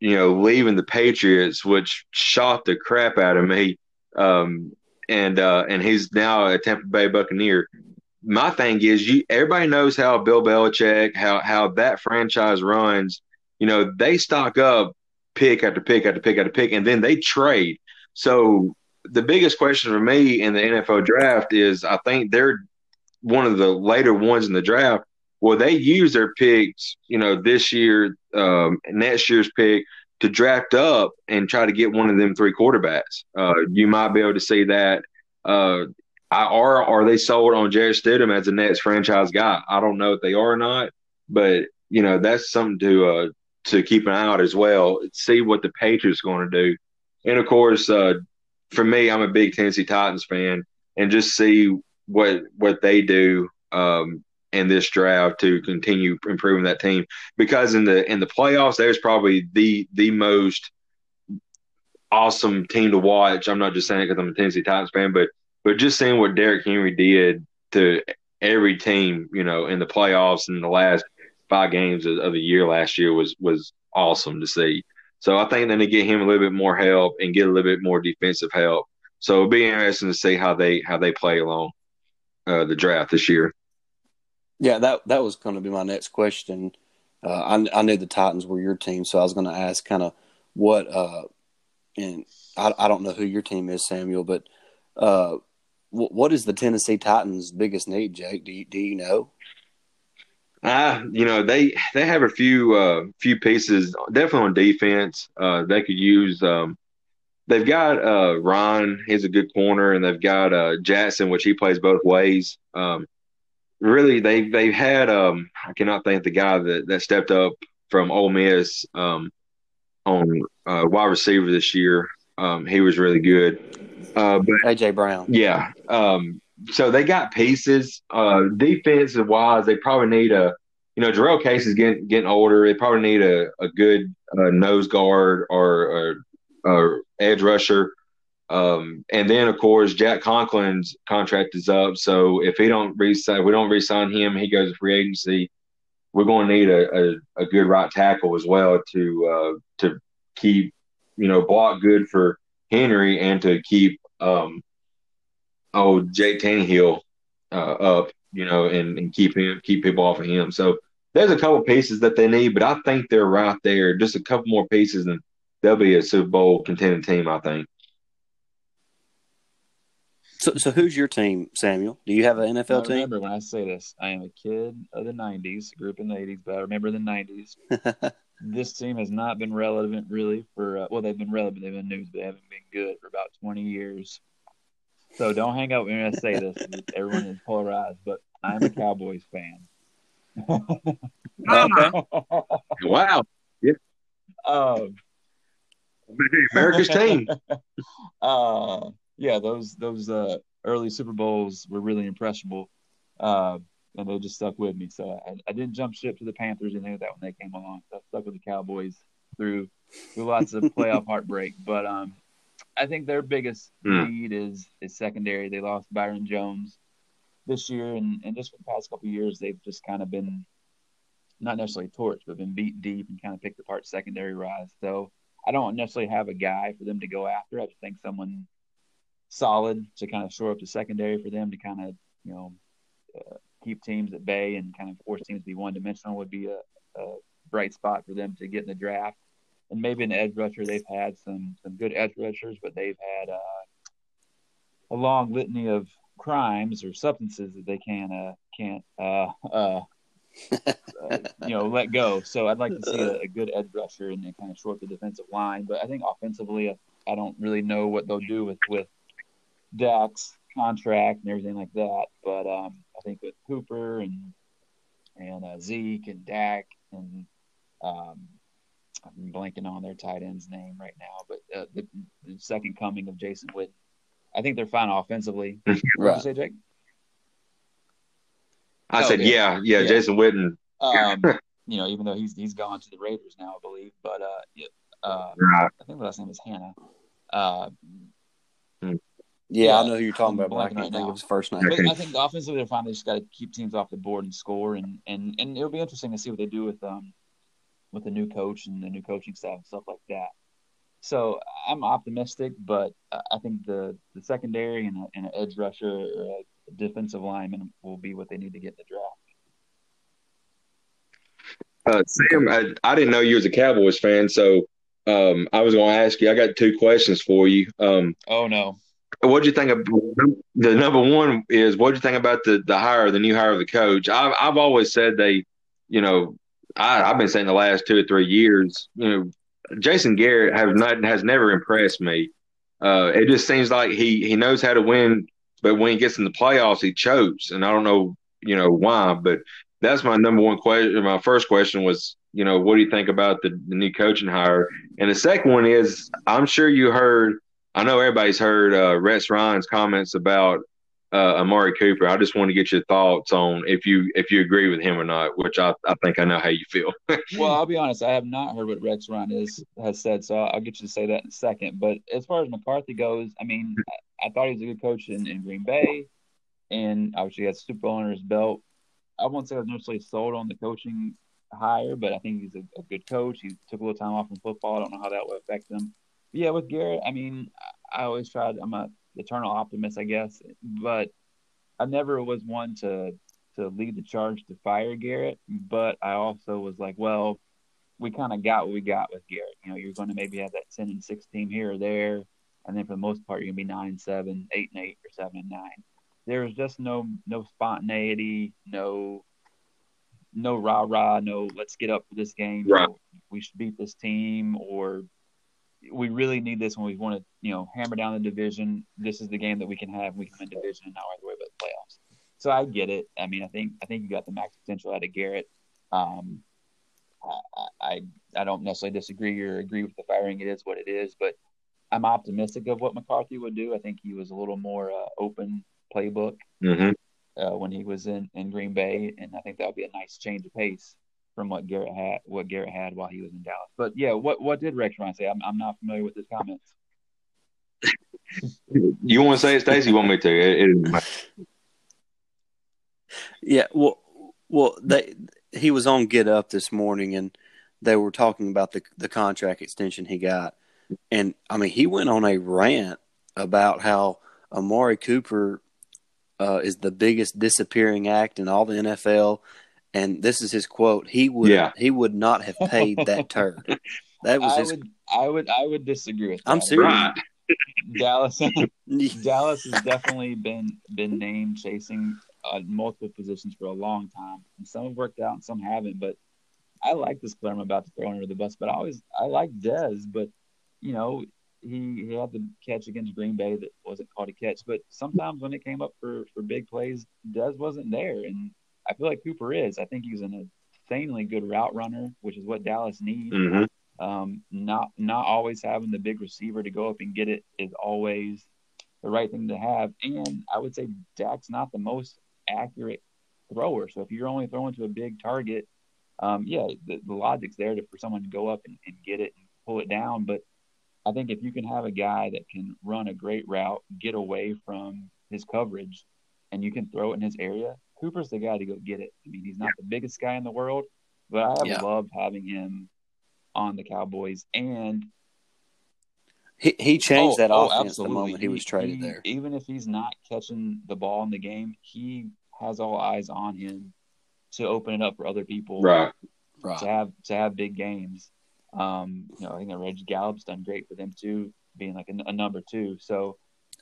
you know, leaving the Patriots, which shot the crap out of me. Um, and uh, and he's now a Tampa Bay Buccaneer. My thing is, you everybody knows how Bill Belichick, how how that franchise runs. You know, they stock up pick after pick after pick after pick, and then they trade. So the biggest question for me in the NFL draft is, I think they're one of the later ones in the draft well, they use their picks, you know, this year, um, next year's pick to draft up and try to get one of them three quarterbacks. Uh, you might be able to see that. Uh, are are they sold on Jarrett Stidham as the next franchise guy? I don't know if they are or not, but you know that's something to uh, to keep an eye out as well. See what the Patriots going to do, and of course, uh, for me, I'm a big Tennessee Titans fan, and just see what what they do. Um, in this draft to continue improving that team because in the in the playoffs there's probably the the most awesome team to watch. I'm not just saying because I'm a Tennessee Titans fan, but but just seeing what Derrick Henry did to every team, you know, in the playoffs in the last five games of, of the year last year was was awesome to see. So I think they need to get him a little bit more help and get a little bit more defensive help. So it'll be interesting to see how they how they play along uh, the draft this year. Yeah, that that was going to be my next question. Uh, I, I knew the Titans were your team, so I was going to ask kind of what. Uh, and I, I don't know who your team is, Samuel, but uh, w- what is the Tennessee Titans' biggest need, Jake? Do you, do you know? Uh, you know they they have a few uh, few pieces, definitely on defense. Uh, they could use. Um, they've got uh, Ron, he's a good corner, and they've got uh, Jackson, which he plays both ways. Um, really they they've had um I cannot think the guy that that stepped up from Ole Miss um on uh, wide receiver this year. Um, he was really good. Uh, but AJ Brown. Yeah. Um, so they got pieces. Uh, defensive wise, they probably need a you know Jurrell Case is getting getting older. They probably need a a good uh, nose guard or, or, or edge rusher. Um, and then of course Jack Conklin's contract is up, so if he don't resign, we don't resign him, he goes to free agency. We're going to need a, a, a, good right tackle as well to uh, to keep you know block good for Henry and to keep um, oh Jay Tannehill uh, up, you know, and, and keep him keep people off of him. So there's a couple pieces that they need, but I think they're right there. Just a couple more pieces, and they'll be a Super Bowl contending team. I think. So, so who's your team, Samuel? Do you have an NFL team? Remember when I say this, I am a kid of the '90s, grew up in the '80s, but I remember the '90s. [laughs] this team has not been relevant really for uh, well, they've been relevant, they've been news, but they haven't been good for about 20 years. So don't hang out when I say this. Everyone is polarized, but I'm a Cowboys fan. okay. [laughs] wow. Yeah. um, America's team. [laughs] uh, yeah, those those uh, early Super Bowls were really impressionable, uh, and they just stuck with me. So I, I didn't jump ship to the Panthers and that when they came along. So I stuck with the Cowboys through through lots of playoff [laughs] heartbreak. But um, I think their biggest Mm. need is is secondary. They lost Byron Jones this year, and, and just for the past couple of years, they've just kind of been not necessarily torched, but been beat deep and kind of picked apart secondary rise. So I don't necessarily have a guy for them to go after. I just think someone solid to kind of shore up the secondary for them to kind of you know uh, keep teams at bay and kind of force teams to be one dimensional would be a, a bright spot for them to get in the draft. And maybe an edge rusher. They've had some some good edge rushers, but they've had uh, a long litany of crimes or substances that they can uh, can't uh, uh, uh, you know let go. So I'd like to see a, a good edge rusher and then kind of short the defensive line. But I think offensively, I, I don't really know what they'll do with with Dak's contract and everything like that. But um, I think with Cooper and and uh, Zeke and Dak and um, I'm blanking on their tight end's name right now, but uh, the, the second coming of Jason Witten. I think they're fine offensively. What did Right. you say, Jake? I Oh, said, yeah. yeah, yeah, Yeah. Jason Witten. Um, [laughs] you know, even though he's he's gone to the Raiders now, I believe. But uh, yeah, uh, Right. I think the last name is Hannah. Uh, Yeah, Yeah, I know who you're talking I'm about, but I can't right think now. of his first name. but I think offensively they're fine. They just got to keep teams off the board and score, and and and it'll be interesting to see what they do with um with the new coach and the new coaching staff and stuff like that. So I'm optimistic, but I I think the the secondary and, a, and an edge rusher or a defensive lineman will be what they need to get in the draft. Uh, Sam, I, I didn't know you was a Cowboys fan, so um, I was going to ask you. I got two questions for you. Um, Oh no, What do you think of the number one is what do you think about the the hire, the new hire of the coach? I've I've always said they, you know, I, I've been saying the last two or three years, you know, Jason Garrett have not has never impressed me. Uh, it just seems like he he knows how to win, but when he gets in the playoffs, he chokes, and I don't know, you know, why. But that's my number one question. My first question was, you know, what do you think about the, the new coaching hire? And the second one is, I'm sure you heard. I know everybody's heard uh, Rex Ryan's comments about uh, Amari Cooper. I just want to get your thoughts on if you if you agree with him or not, which I, I think I know how you feel. [laughs] Well, I'll be honest. I have not heard what Rex Ryan is has said, so I'll get you to say that in a second. But as far as McCarthy goes, I mean, [laughs] I, I thought he was a good coach in, in Green Bay, and obviously he has Super Bowl under his belt. I won't say I was necessarily sold on the coaching hire, but I think he's a, a good coach. He took a little time off from football. I don't know how that would affect him. But yeah, with Garrett, I mean, I, I always tried. I'm a eternal optimist, I guess, but I never was one to to lead the charge to fire Garrett, but I also was like, well, we kind of got what we got with Garrett. You know, you're going to maybe have that 10 and 6 team here or there, and then for the most part, you're going to be 9 and 7, 8 and 8, or 7 and 9. There was just no no spontaneity, no no rah rah, no let's get up for this game. Right. we should beat this team, or we really need this when we want to, you know, hammer down the division. This is the game that we can have. We can win division and not right away but the playoffs. So I get it. I mean, I think I think you got the max potential out of Garrett. Um, I, I I don't necessarily disagree or agree with the firing. It is what it is, but I'm optimistic of what McCarthy would do. I think he was a little more uh, open playbook hmm uh, when he was in, in Green Bay, and I think that would be a nice change of pace from what Garrett had what Garrett had while he was in Dallas. But yeah, what what did Rex Ryan say? I'm I'm not familiar with his comments. You want to say it, Stacey? You want me to? It, it, Yeah, well, well, they he was on Get Up this morning, and they were talking about the the contract extension he got, and I mean, he went on a rant about how Amari Cooper uh, is the biggest disappearing act in all the NFL, and this is his quote: "He would Yeah. he would not have paid that turd." That was [laughs] I his. would I would I would disagree with that. I'm serious. right. [laughs] Dallas [laughs] Dallas has definitely been been named chasing uh, multiple positions for a long time, and some have worked out and some haven't. But I like this player I'm about to throw under the bus. But I always I like Dez, but you know he he had the catch against Green Bay that wasn't called a catch. But sometimes when it came up for for big plays, Dez wasn't there, and I feel like Cooper is. I think he's an insanely good route runner, which is what Dallas needs. hmm Um, not not always having the big receiver to go up and get it is always the right thing to have. And I would say Dak's not the most accurate thrower. So if you're only throwing to a big target, um, yeah, the, the, logic's there to, for someone to go up and, and get it and pull it down. But I think if you can have a guy that can run a great route, get away from his coverage, and you can throw it in his area, Cooper's the guy to go get it. I mean, he's not the biggest guy in the world, but I have yeah. loved having him on the Cowboys. And he he changed oh, that oh, offense absolutely. the moment he, he was traded he, there. Even if he's not catching the ball in the game, he has all eyes on him to open it up for other people. Right. Right. To have to have big games. Um, you know, I think that Reggie Gallup's done great for them too, being like a, a number two. So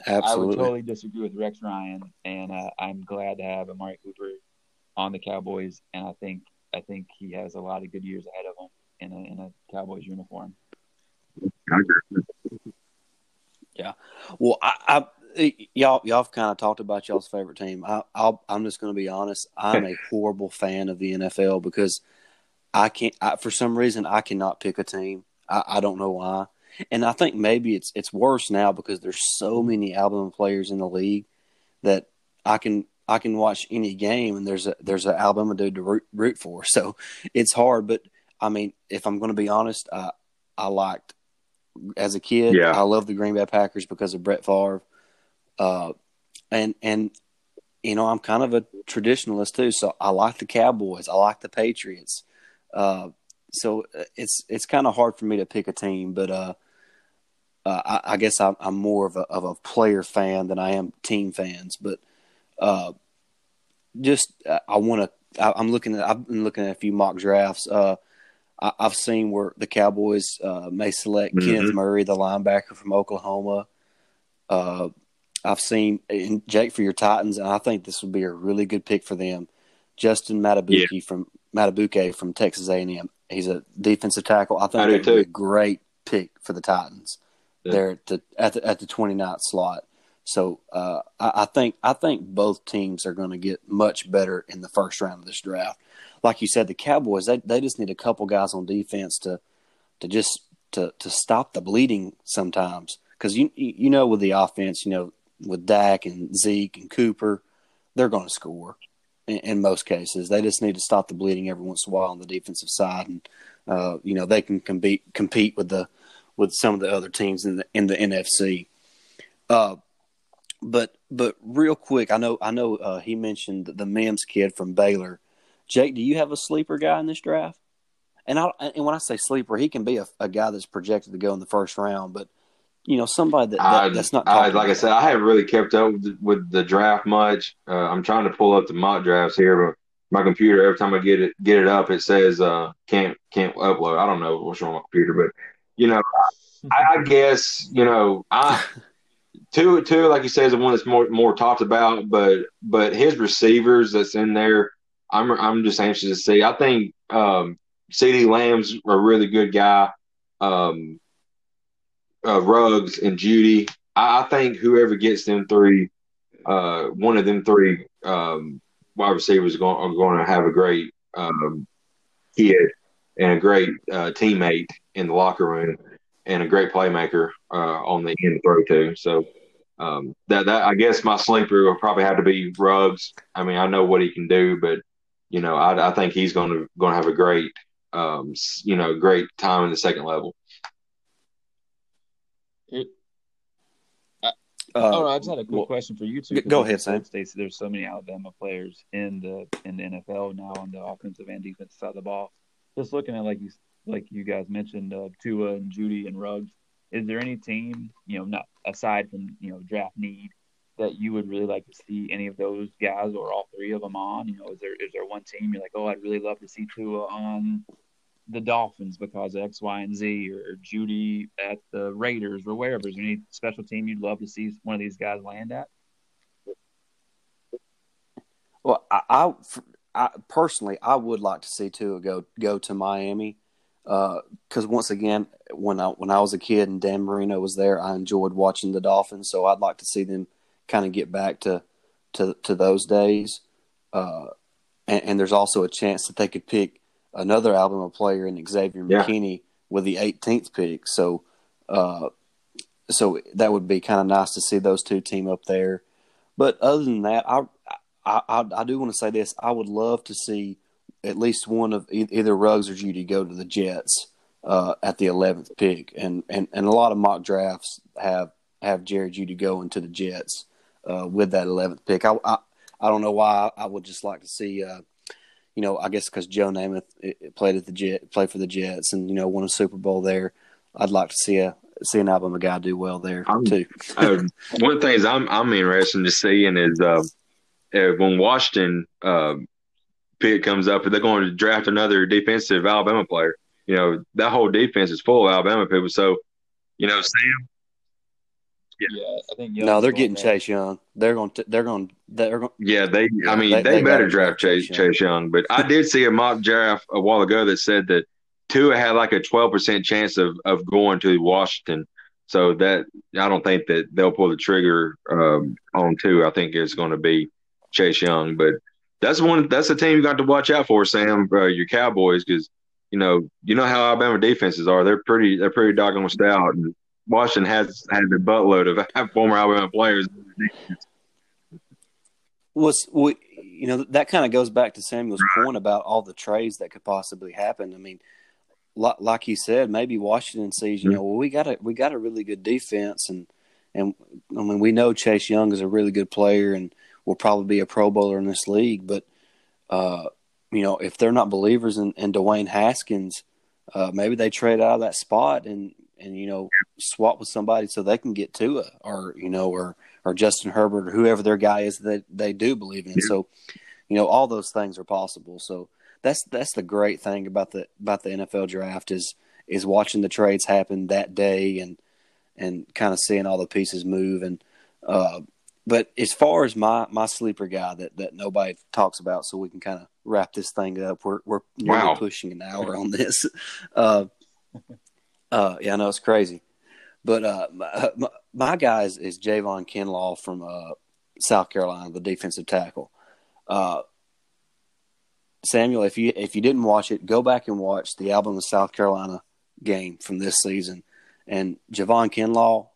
Absolutely. I would totally disagree with Rex Ryan, and uh, I'm glad to have Amari Cooper on the Cowboys, and I think I think he has a lot of good years ahead of him in a in a Cowboys uniform. Yeah, well, I, I y'all y'all have kind of talked about y'all's favorite team. I, I'll, I'm just going to be honest. I'm a horrible fan of the NFL because I can't. I, for some reason, I cannot pick a team. I, I don't know why and I think maybe it's it's worse now because there's so many Alabama players in the league that I can I can watch any game and there's a there's an Alabama dude to root, root for. [laughs] So it's hard, but I mean, if I'm going to be honest, I I liked as a kid. Yeah. I love the Green Bay Packers because of Brett Favre, uh, and and you know I'm kind of a traditionalist too. So I like the Cowboys. I like the Patriots. Uh, so uh, it's it's kind of hard for me to pick a team, but uh, uh, I, I, guess I'm, I'm, more of a of a player fan than I am team fans. But uh, just uh, I want to. I'm looking at. I've been looking at a few mock drafts. Uh, I, have seen where the Cowboys uh, may select mm-hmm. Kenneth Murray, the linebacker from Oklahoma. I've seen Jake for your Titans, and I think this would be a really good pick for them. Justin Madubuike yeah. from Madubuike from Texas A&M. He's a defensive tackle. I think I would be a great pick for the Titans. Yeah. There at the at the at the 29th slot. So uh, I, I, think I think both teams are going to get much better in the first round of this draft. Like you said, the Cowboys they they just need a couple guys on defense to to just to to stop the bleeding sometimes because you you know with the offense you know with Dak and Zeke and Cooper they're going to score in, in, most cases. They just need to stop the bleeding every once in a while on the defensive side, and uh, you know they can compete compete with the with some of the other teams in the in the NFC. Uh, but but real quick, I know I know uh, he mentioned the Mims kid from Baylor. Jake, do you have a sleeper guy in this draft? And I and when I say sleeper, he can be a, a guy that's projected to go in the first round, but you know somebody that, that that's not. I, like I said, I haven't really kept up with the, with the draft much. Uh, I'm trying to pull up the mock drafts here, but my computer every time I get it get it up, it says uh, can't can't upload. I don't know what's wrong with my computer, but you know, I, I guess you know I. Tua, Tua, like you said, is the one that's more more talked about, but but his receivers that's in there, I'm I'm just anxious to see. I think um, CeeDee Lamb's a really good guy. Um, uh, Ruggs and Jeudy. I, I, think whoever gets them three, uh, one of them three um, wide receivers are going, are going to have a great um, kid and a great uh, teammate in the locker room and a great playmaker uh, on the end throw too. So um, that that I guess my sleeper will probably have to be Ruggs. I mean, I know what he can do, but you know, I, I think he's going to going to have a great, um, you know, great time in the second level. Uh, oh, no, I just had a quick well, question for you too. Go ahead, Sam. States there's so many Alabama players in the in the NFL now on the offensive and defensive side of the ball. Just looking at like you like you guys mentioned, uh, Tua and Jeudy and Ruggs. Is there any team you know not aside from you know draft need that you would really like to see any of those guys or all three of them on? You know, is there is there one team you're like, oh, I'd really love to see Tua on the Dolphins because of X, Y, and Z, or Jeudy at the Raiders or wherever. Is there any special team you'd love to see one of these guys land at? Well, I, I, I personally, I would like to see Tua go go to Miami because uh, once again, when I when I was a kid and Dan Marino was there, I enjoyed watching the Dolphins. So I'd like to see them kind of get back to to to those days. Uh, and, and, there's also a chance that they could pick another Alabama player in Xavier yeah. McKinney with the 18th pick. So, uh, so that would be kind of nice to see those two team up there. But other than that, I I, I, I do want to say this. I would love to see at least one of either Ruggs or Jeudy go to the Jets uh, at the 11th pick, and, and and a lot of mock drafts have have Jerry Jeudy going to the Jets uh, with that 11th pick. I, I, I don't know why. I would just like to see, uh, you know, I guess because Joe Namath played at the Jet, played for the Jets, and you know won a Super Bowl there. I'd like to see a see an Alabama guy do well there I'm, too. uh, [laughs] one of the things I'm I'm interested in seeing is uh, when Washington uh, pick comes up, they're going to draft another defensive Alabama player. You know that whole defense is full of Alabama people. So, you know, Sam, yeah. yeah, I think. Young's no, they're getting there. Chase Young. They're going. To, they're going. To, they're going. To. Yeah, they. I mean, they, they, they better draft Chase Chase Young. But I did see a mock draft a while ago that said that Tua had like a twelve percent chance of of going to Washington. So that I don't think that they'll pull the trigger um, on Tua. I think it's going to be Chase Young. But that's one. That's a team you got to watch out for, Sam. Uh, your Cowboys, because you know you know how Alabama defenses are. They're pretty. They're pretty doggone stout. And Washington has had a buttload of [laughs] former Alabama players. Was we, you know, that kind of goes back to Samuel's point about all the trades that could possibly happen. I mean, like he said, maybe Washington sees, you know, well, we got a we got a really good defense, and and I mean, we know Chase Young is a really good player and will probably be a Pro Bowler in this league, but uh, you know, if they're not believers in, in Dwayne Haskins, uh, maybe they trade out of that spot and and you know swap with somebody so they can get Tua or you know or or Justin Herbert or whoever their guy is that they do believe in. Yeah. So you know all those things are possible. So that's that's the great thing about the about the NFL draft is is watching the trades happen that day and and kind of seeing all the pieces move and uh, but as far as my my sleeper guy that that nobody talks about so we can kind of wrap this thing up we're we're wow. pushing an hour on this [laughs] uh, uh, yeah, I know it's crazy, but uh, my, [laughs] my, my guy is, is Javon Kinlaw from uh, South Carolina, the defensive tackle. Uh, Samuel, if you if you didn't watch it, go back and watch the Alabama South Carolina game from this season, and Javon Kinlaw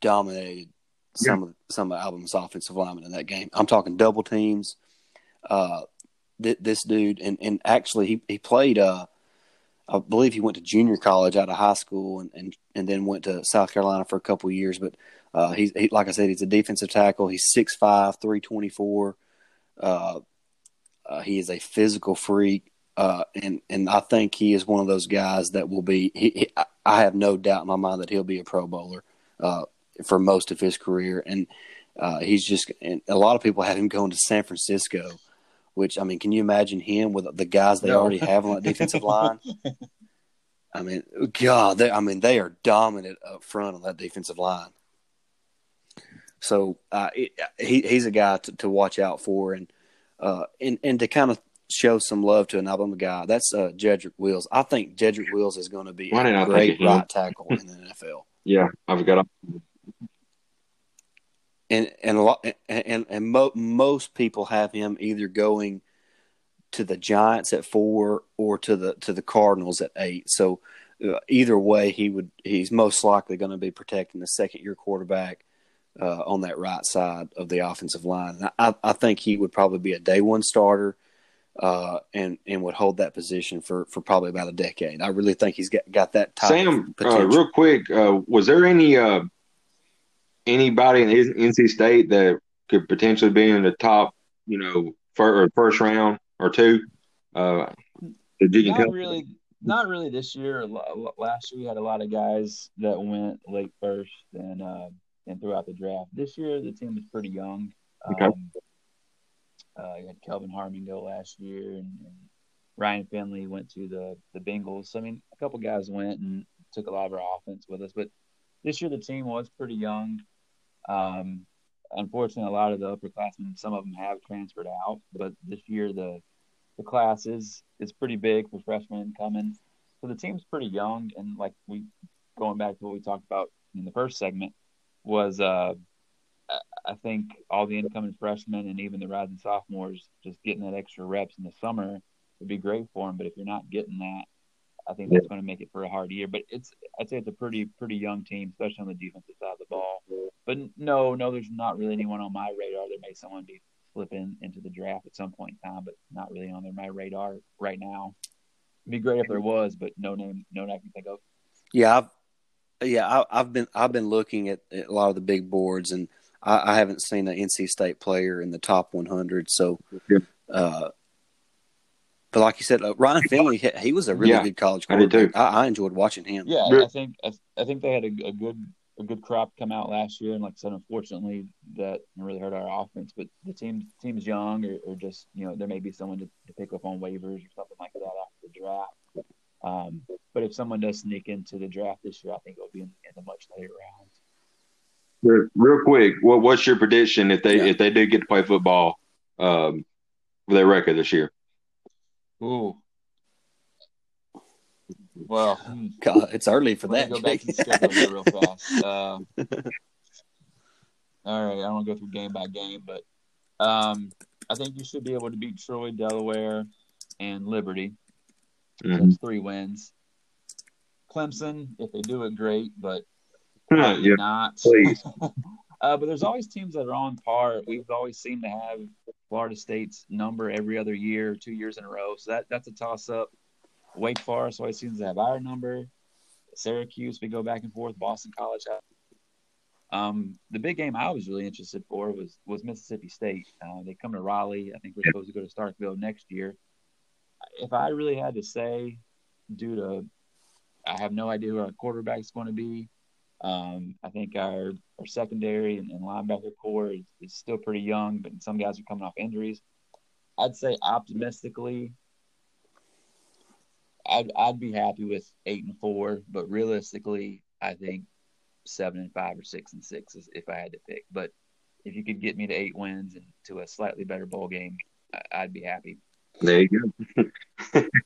dominated some yeah. of some of Alabama's offensive linemen in that game. I'm talking double teams. Uh, th- this dude, and, and actually he he played uh, I believe he went to junior college out of high school and, and, and then went to South Carolina for a couple of years. But uh, he's he, like I said, he's a defensive tackle. He's 6'5", 324. Uh, uh, he is a physical freak, uh, and and I think he is one of those guys that will be. He, he, I have no doubt in my mind that he'll be a Pro Bowler uh, for most of his career, and uh, he's just. And a lot of people have him going to San Francisco which I mean, can you imagine him with the guys they no. already have on that defensive [laughs] line? I mean, God, they, I mean, they are dominant up front on that defensive line. So uh, it, he he's a guy to, to watch out for, and uh, and and to kind of show some love to an Alabama guy. That's uh, Jedrick Wills. I think Jedrick Wills is going to be Why a great right tackle in the [laughs] NFL. Yeah, I've got and and a lot and and mo- most people have him either going to the Giants at four or to the to the Cardinals at eight. So uh, either way, he would he's most likely going to be protecting the second year quarterback uh, on that right side of the offensive line. And I, I think he would probably be a day one starter. Uh, and and would hold that position for, for probably about a decade. I really think he's got, got that type Sam, uh, real quick, uh, was there any uh, anybody in NC State that could potentially be in the top, you know, first, first round or two? Uh, not really, not really this year. Last year we had a lot of guys that went late first and uh, and throughout the draft. This year the team was pretty young. Okay. Um, uh, you had Kelvin Harmon go last year, and, and, Ryan Finley went to the the Bengals. So, I mean, a couple guys went and took a lot of our offense with us, but this year the team was pretty young. Um, unfortunately, a lot of the upperclassmen, some of them have transferred out, but this year the the class is is pretty big for freshmen coming. So the team's pretty young, and like we going back to what we talked about in the first segment was uh, I think all the incoming freshmen and even the rising sophomores just getting that extra reps in the summer would be great for them. But if you're not getting that, I think that's going to make it for a hard year. But it's I'd say it's a pretty pretty young team, especially on the defensive side of the ball. But no, no, there's not really anyone on my radar. There may someone be flipping into the draft at some point in time, but not really on their, my radar right now. It'd be great if there was, but no name, no name I can think of. Yeah, I've, yeah, I, have been I've been looking at, at, a lot of the big boards, and I, I, haven't seen an NC State player in the top 100. So, uh, but like you said, uh, Ryan Finley, he, he, was a really yeah, good college quarterback. I did too. I, I, enjoyed watching him. Yeah, I think I, I think they had a, a, good a good crop come out last year, and like I said, unfortunately, that really hurt our offense. But the team team's young, or, or just you know, there may be someone to, to, pick up on waivers or something like that after the draft. Um, but if someone does sneak into the draft this year, I think it'll be in, in the much later rounds. Real quick, what, what's your prediction if they yeah. if they do get to play football um, for their record this year? Ooh. Well, God, it's early for that. Go back to the schedule real fast. [laughs] Um, all right, I don't want to go through game by game, but um, I think you should be able to beat Troy, Delaware, and Liberty. Mm-hmm. That's three wins. Clemson, if they do it, great, but [laughs] yeah, not. Please. [laughs] uh, but there's always teams that are on par. We've always seemed to have Florida State's number every other year, two years in a row. So that that's a toss up. Wake Forest always seems to have our number. Syracuse, we go back and forth. Boston College. Um, the big game I was really interested for was was Mississippi State. Uh, they come to Raleigh. I think we're supposed to go to Starkville next year. If I really had to say, due to I have no idea who our quarterback is going to be. Um, I think our our secondary and, and linebacker corps is, is still pretty young, but some guys are coming off injuries. I'd say optimistically, I'd I'd be happy with eight and four, but realistically, I think seven and five or six and six is if I had to pick. But if you could get me to eight wins and to a slightly better bowl game, I'd be happy. There you go. [laughs]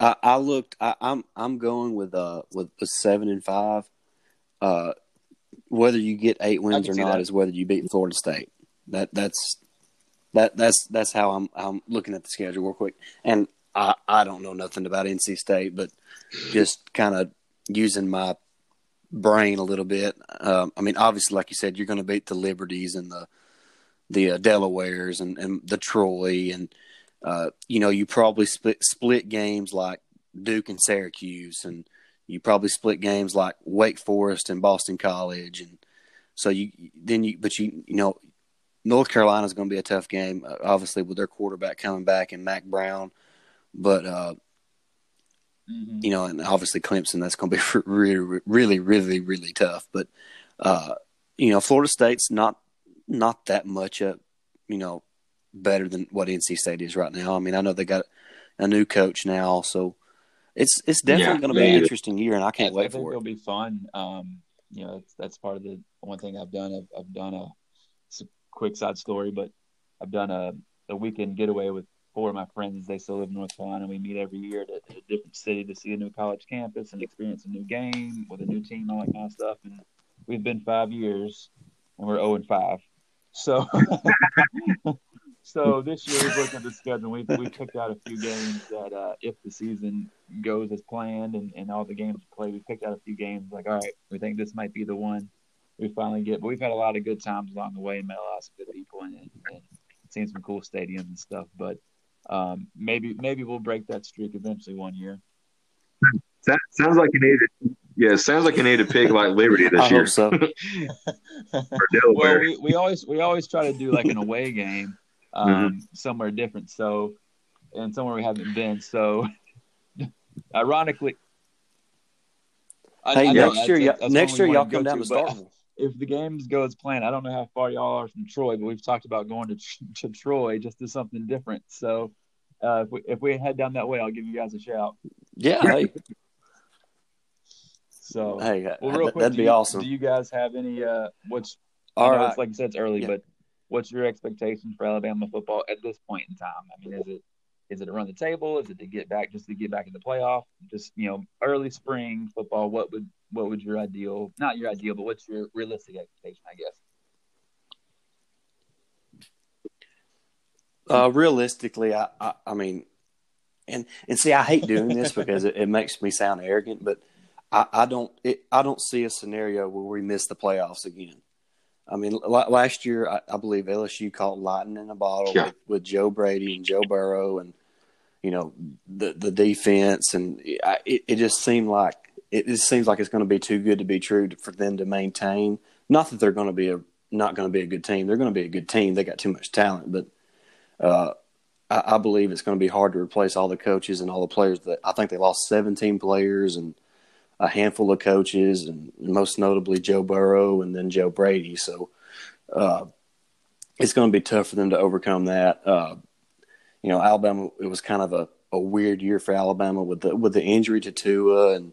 I, I looked. I, am I'm, I'm going with uh with, with seven and five. Uh, whether you get eight wins or not that. is whether you beat Florida State. That that's that that's that's how I'm I'm looking at the schedule real quick. And I, I don't know nothing about NC State, but just kind of using my brain a little bit. Um, I mean, obviously, like you said, you're going to beat the Liberties and the the uh, Delawares and, and the Troy, and uh, you know, you probably split split games like Duke and Syracuse, and you probably split games like Wake Forest and Boston College, and so you then you but you you know North Carolina is going to be a tough game, uh, obviously with their quarterback coming back and Mack Brown. But uh, mm-hmm. you know, and obviously Clemson, that's going to be [laughs] really, really, really, really tough. But uh, you know, Florida State's not not that much up, you know, better than what NC State is right now. I mean, I know they got a new coach now, so it's it's definitely yeah, going to be an interesting year, and I can't I, wait I for it. It'll be fun. Um, you know, that's, that's part of the one thing I've done. I've, I've done a, a quick side story, but I've done a, a weekend getaway with four of my friends. They still live in North Carolina. We meet every year to, a different city to see a new college campus and experience a new game with a new team, all that kind of stuff. And we've been five years, and we're zero oh and five. So, [laughs] so this year we've looked at the schedule. We we picked out a few games that, uh, if the season goes as planned and, and all the games played, we picked out a few games. Like, all right, we think this might be the one we finally get. But we've had a lot of good times along the way and met a lot of good people and, and, and seen some cool stadiums and stuff. But um, maybe maybe we'll break that streak eventually one year. Sounds like you need to. Yeah, sounds like you need to pick like Liberty this I year. so. [laughs] well, we, we always we always try to do like an away game um, mm-hmm. somewhere different. So, and somewhere we haven't been. So, [laughs] ironically, hey, I, next year, that's, that's next year y'all come down to, to Starkville [laughs] if the games go as planned, I don't know how far y'all are from Troy, but we've talked about going to, [laughs] to Troy just to something different. So uh, if we if we head down that way, I'll give you guys a shout. Yeah. Hey. So hey, well, real quick, that'd be you, awesome. Do you guys have any? Uh, what's all right? It's like you said, it's early, yeah. but what's your expectations for Alabama football at this point in time? I mean, is it is it to run the table? Is it to get back just to get back in the playoff? Just you know, early spring football. What would what would your ideal not your ideal, but what's your realistic expectation? I guess. Uh, realistically, I, I, I mean, and and see, I hate doing this because it, it makes me sound arrogant, but I, I don't it, I don't see a scenario where we miss the playoffs again. I mean, last year I, I believe LSU caught lightning in a bottle yeah. with, with, Joe Brady and Joe Burrow, and you know the the defense, and it, it just seemed like it, it seems like it's going to be too good to be true for them to maintain. Not that they're going to be a not going to be a good team. They're going to be a good team. They got too much talent, but uh, I, I, believe it's going to be hard to replace all the coaches and all the players. That I think they lost 17 players and a handful of coaches, and most notably Joe Burrow and then Joe Brady. So uh, it's going to be tough for them to overcome that. Uh, you know, Alabama. It was kind of a, a weird year for Alabama with the with the injury to Tua and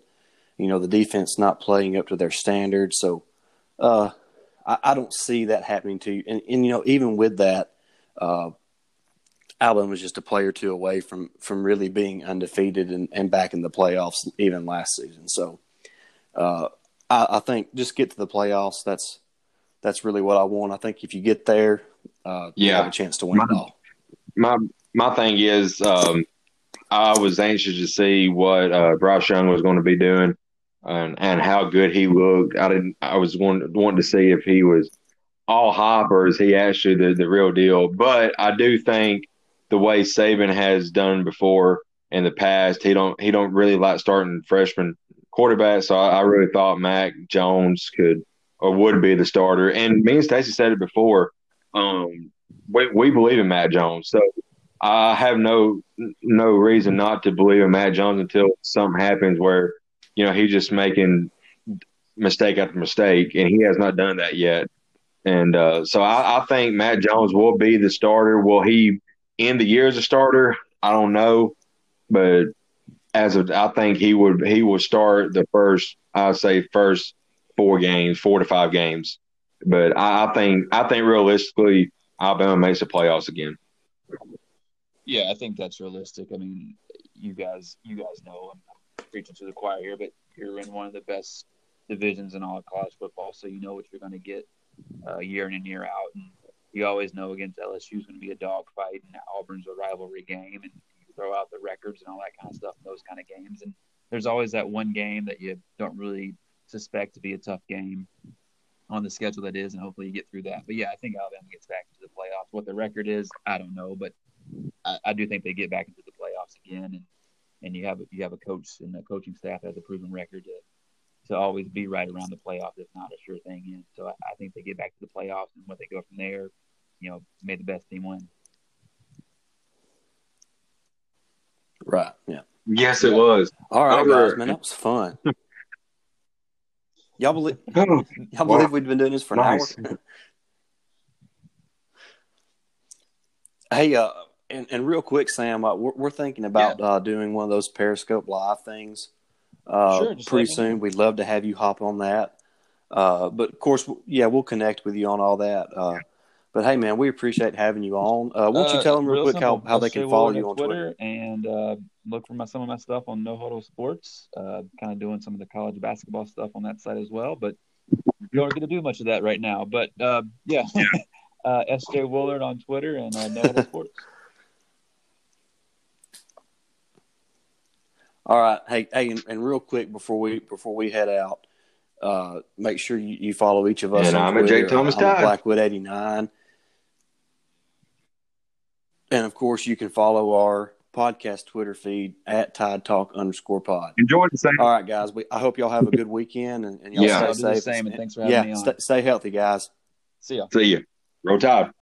you know the defense not playing up to their standards. So uh, I, I, don't see that happening to you. And, and you know, even with that, uh, Alabama was just a play or two away from from really being undefeated and, and back in the playoffs even last season. So uh, I, I, think just get to the playoffs. That's that's really what I want. I think if you get there, uh, yeah. you have a chance to win my, it all. My my thing is, um, I was anxious to see what uh, Bryce Young was going to be doing and and how good he looked. I didn't. I was wanting wanting to see if he was all hype or is he actually the the real deal. But I do think the way Saban has done before in the past. He don't he don't really like starting freshman quarterbacks. So I, I really thought Mac Jones could or would be the starter. And me and Stacy said it before. Um, we we believe in Mac Jones. So I have no no reason not to believe in Mac Jones until something happens where you know he's just making mistake after mistake, and he has not done that yet. And uh, so I, I think Mac Jones will be the starter. Will he end the year as a starter, I don't know, but as of I think he would he will start the first I'd say first four games, four to five games. But I, I think I think realistically Alabama makes the playoffs again. Yeah, I think that's realistic. I mean, you guys you guys know I'm preaching to the choir here, but you're in one of the best divisions in all of college football, so you know what you're going to get uh, year in and year out. And you always know against LSU is going to be a dogfight, and Auburn's a rivalry game, and you throw out the records and all that kind of stuff in those kind of games. And there's always that one game that you don't really suspect to be a tough game on the schedule that is, and hopefully you get through that. But yeah, I think Alabama gets back into the playoffs. What the record is, I don't know, but I, I do think they get back into the playoffs again, and and you have you have a coach and a coaching staff that has a proven record to to always be right around the playoffs, if not a sure thing. And so I, I think they get back to the playoffs, and what they go from there, you know, made the best team win. Right. Yeah. Yes, it was. All right, guys, man, that was fun. [laughs] y'all believe? Y'all believe we've been doing this for nice. an hour? [laughs] hey, uh, and, and real quick, Sam, uh, we're, we're thinking about yeah. uh, doing one of those Periscope live things uh, sure, pretty soon. We'd love to have you hop on that. Uh, but of course, yeah, we'll connect with you on all that. Uh, but hey, man, we appreciate having you on. Uh, why don't you uh, tell them real, real quick how, how they can follow you on Twitter, Twitter. and uh, look for my, some of my stuff on No Huddle Sports. Uh, kind of doing some of the college basketball stuff on that site as well. But you aren't going to do much of that right now. But uh, yeah, [laughs] uh, SJ Willard on Twitter and No Huddle Sports. All right, hey, hey, and, and, real quick before we before we head out, make sure you, you, follow each of us. And I'm Twitter. Jake Thomas. Blackwood eighty nine. And of course, you can follow our podcast Twitter feed at Tide Talk underscore pod. Enjoy the same. All right, guys. We, I hope y'all have a good weekend and, and y'all yeah, stay safe. same, and thanks for having yeah, me on. Stay, stay healthy, guys. See ya. See you. Roll Tide.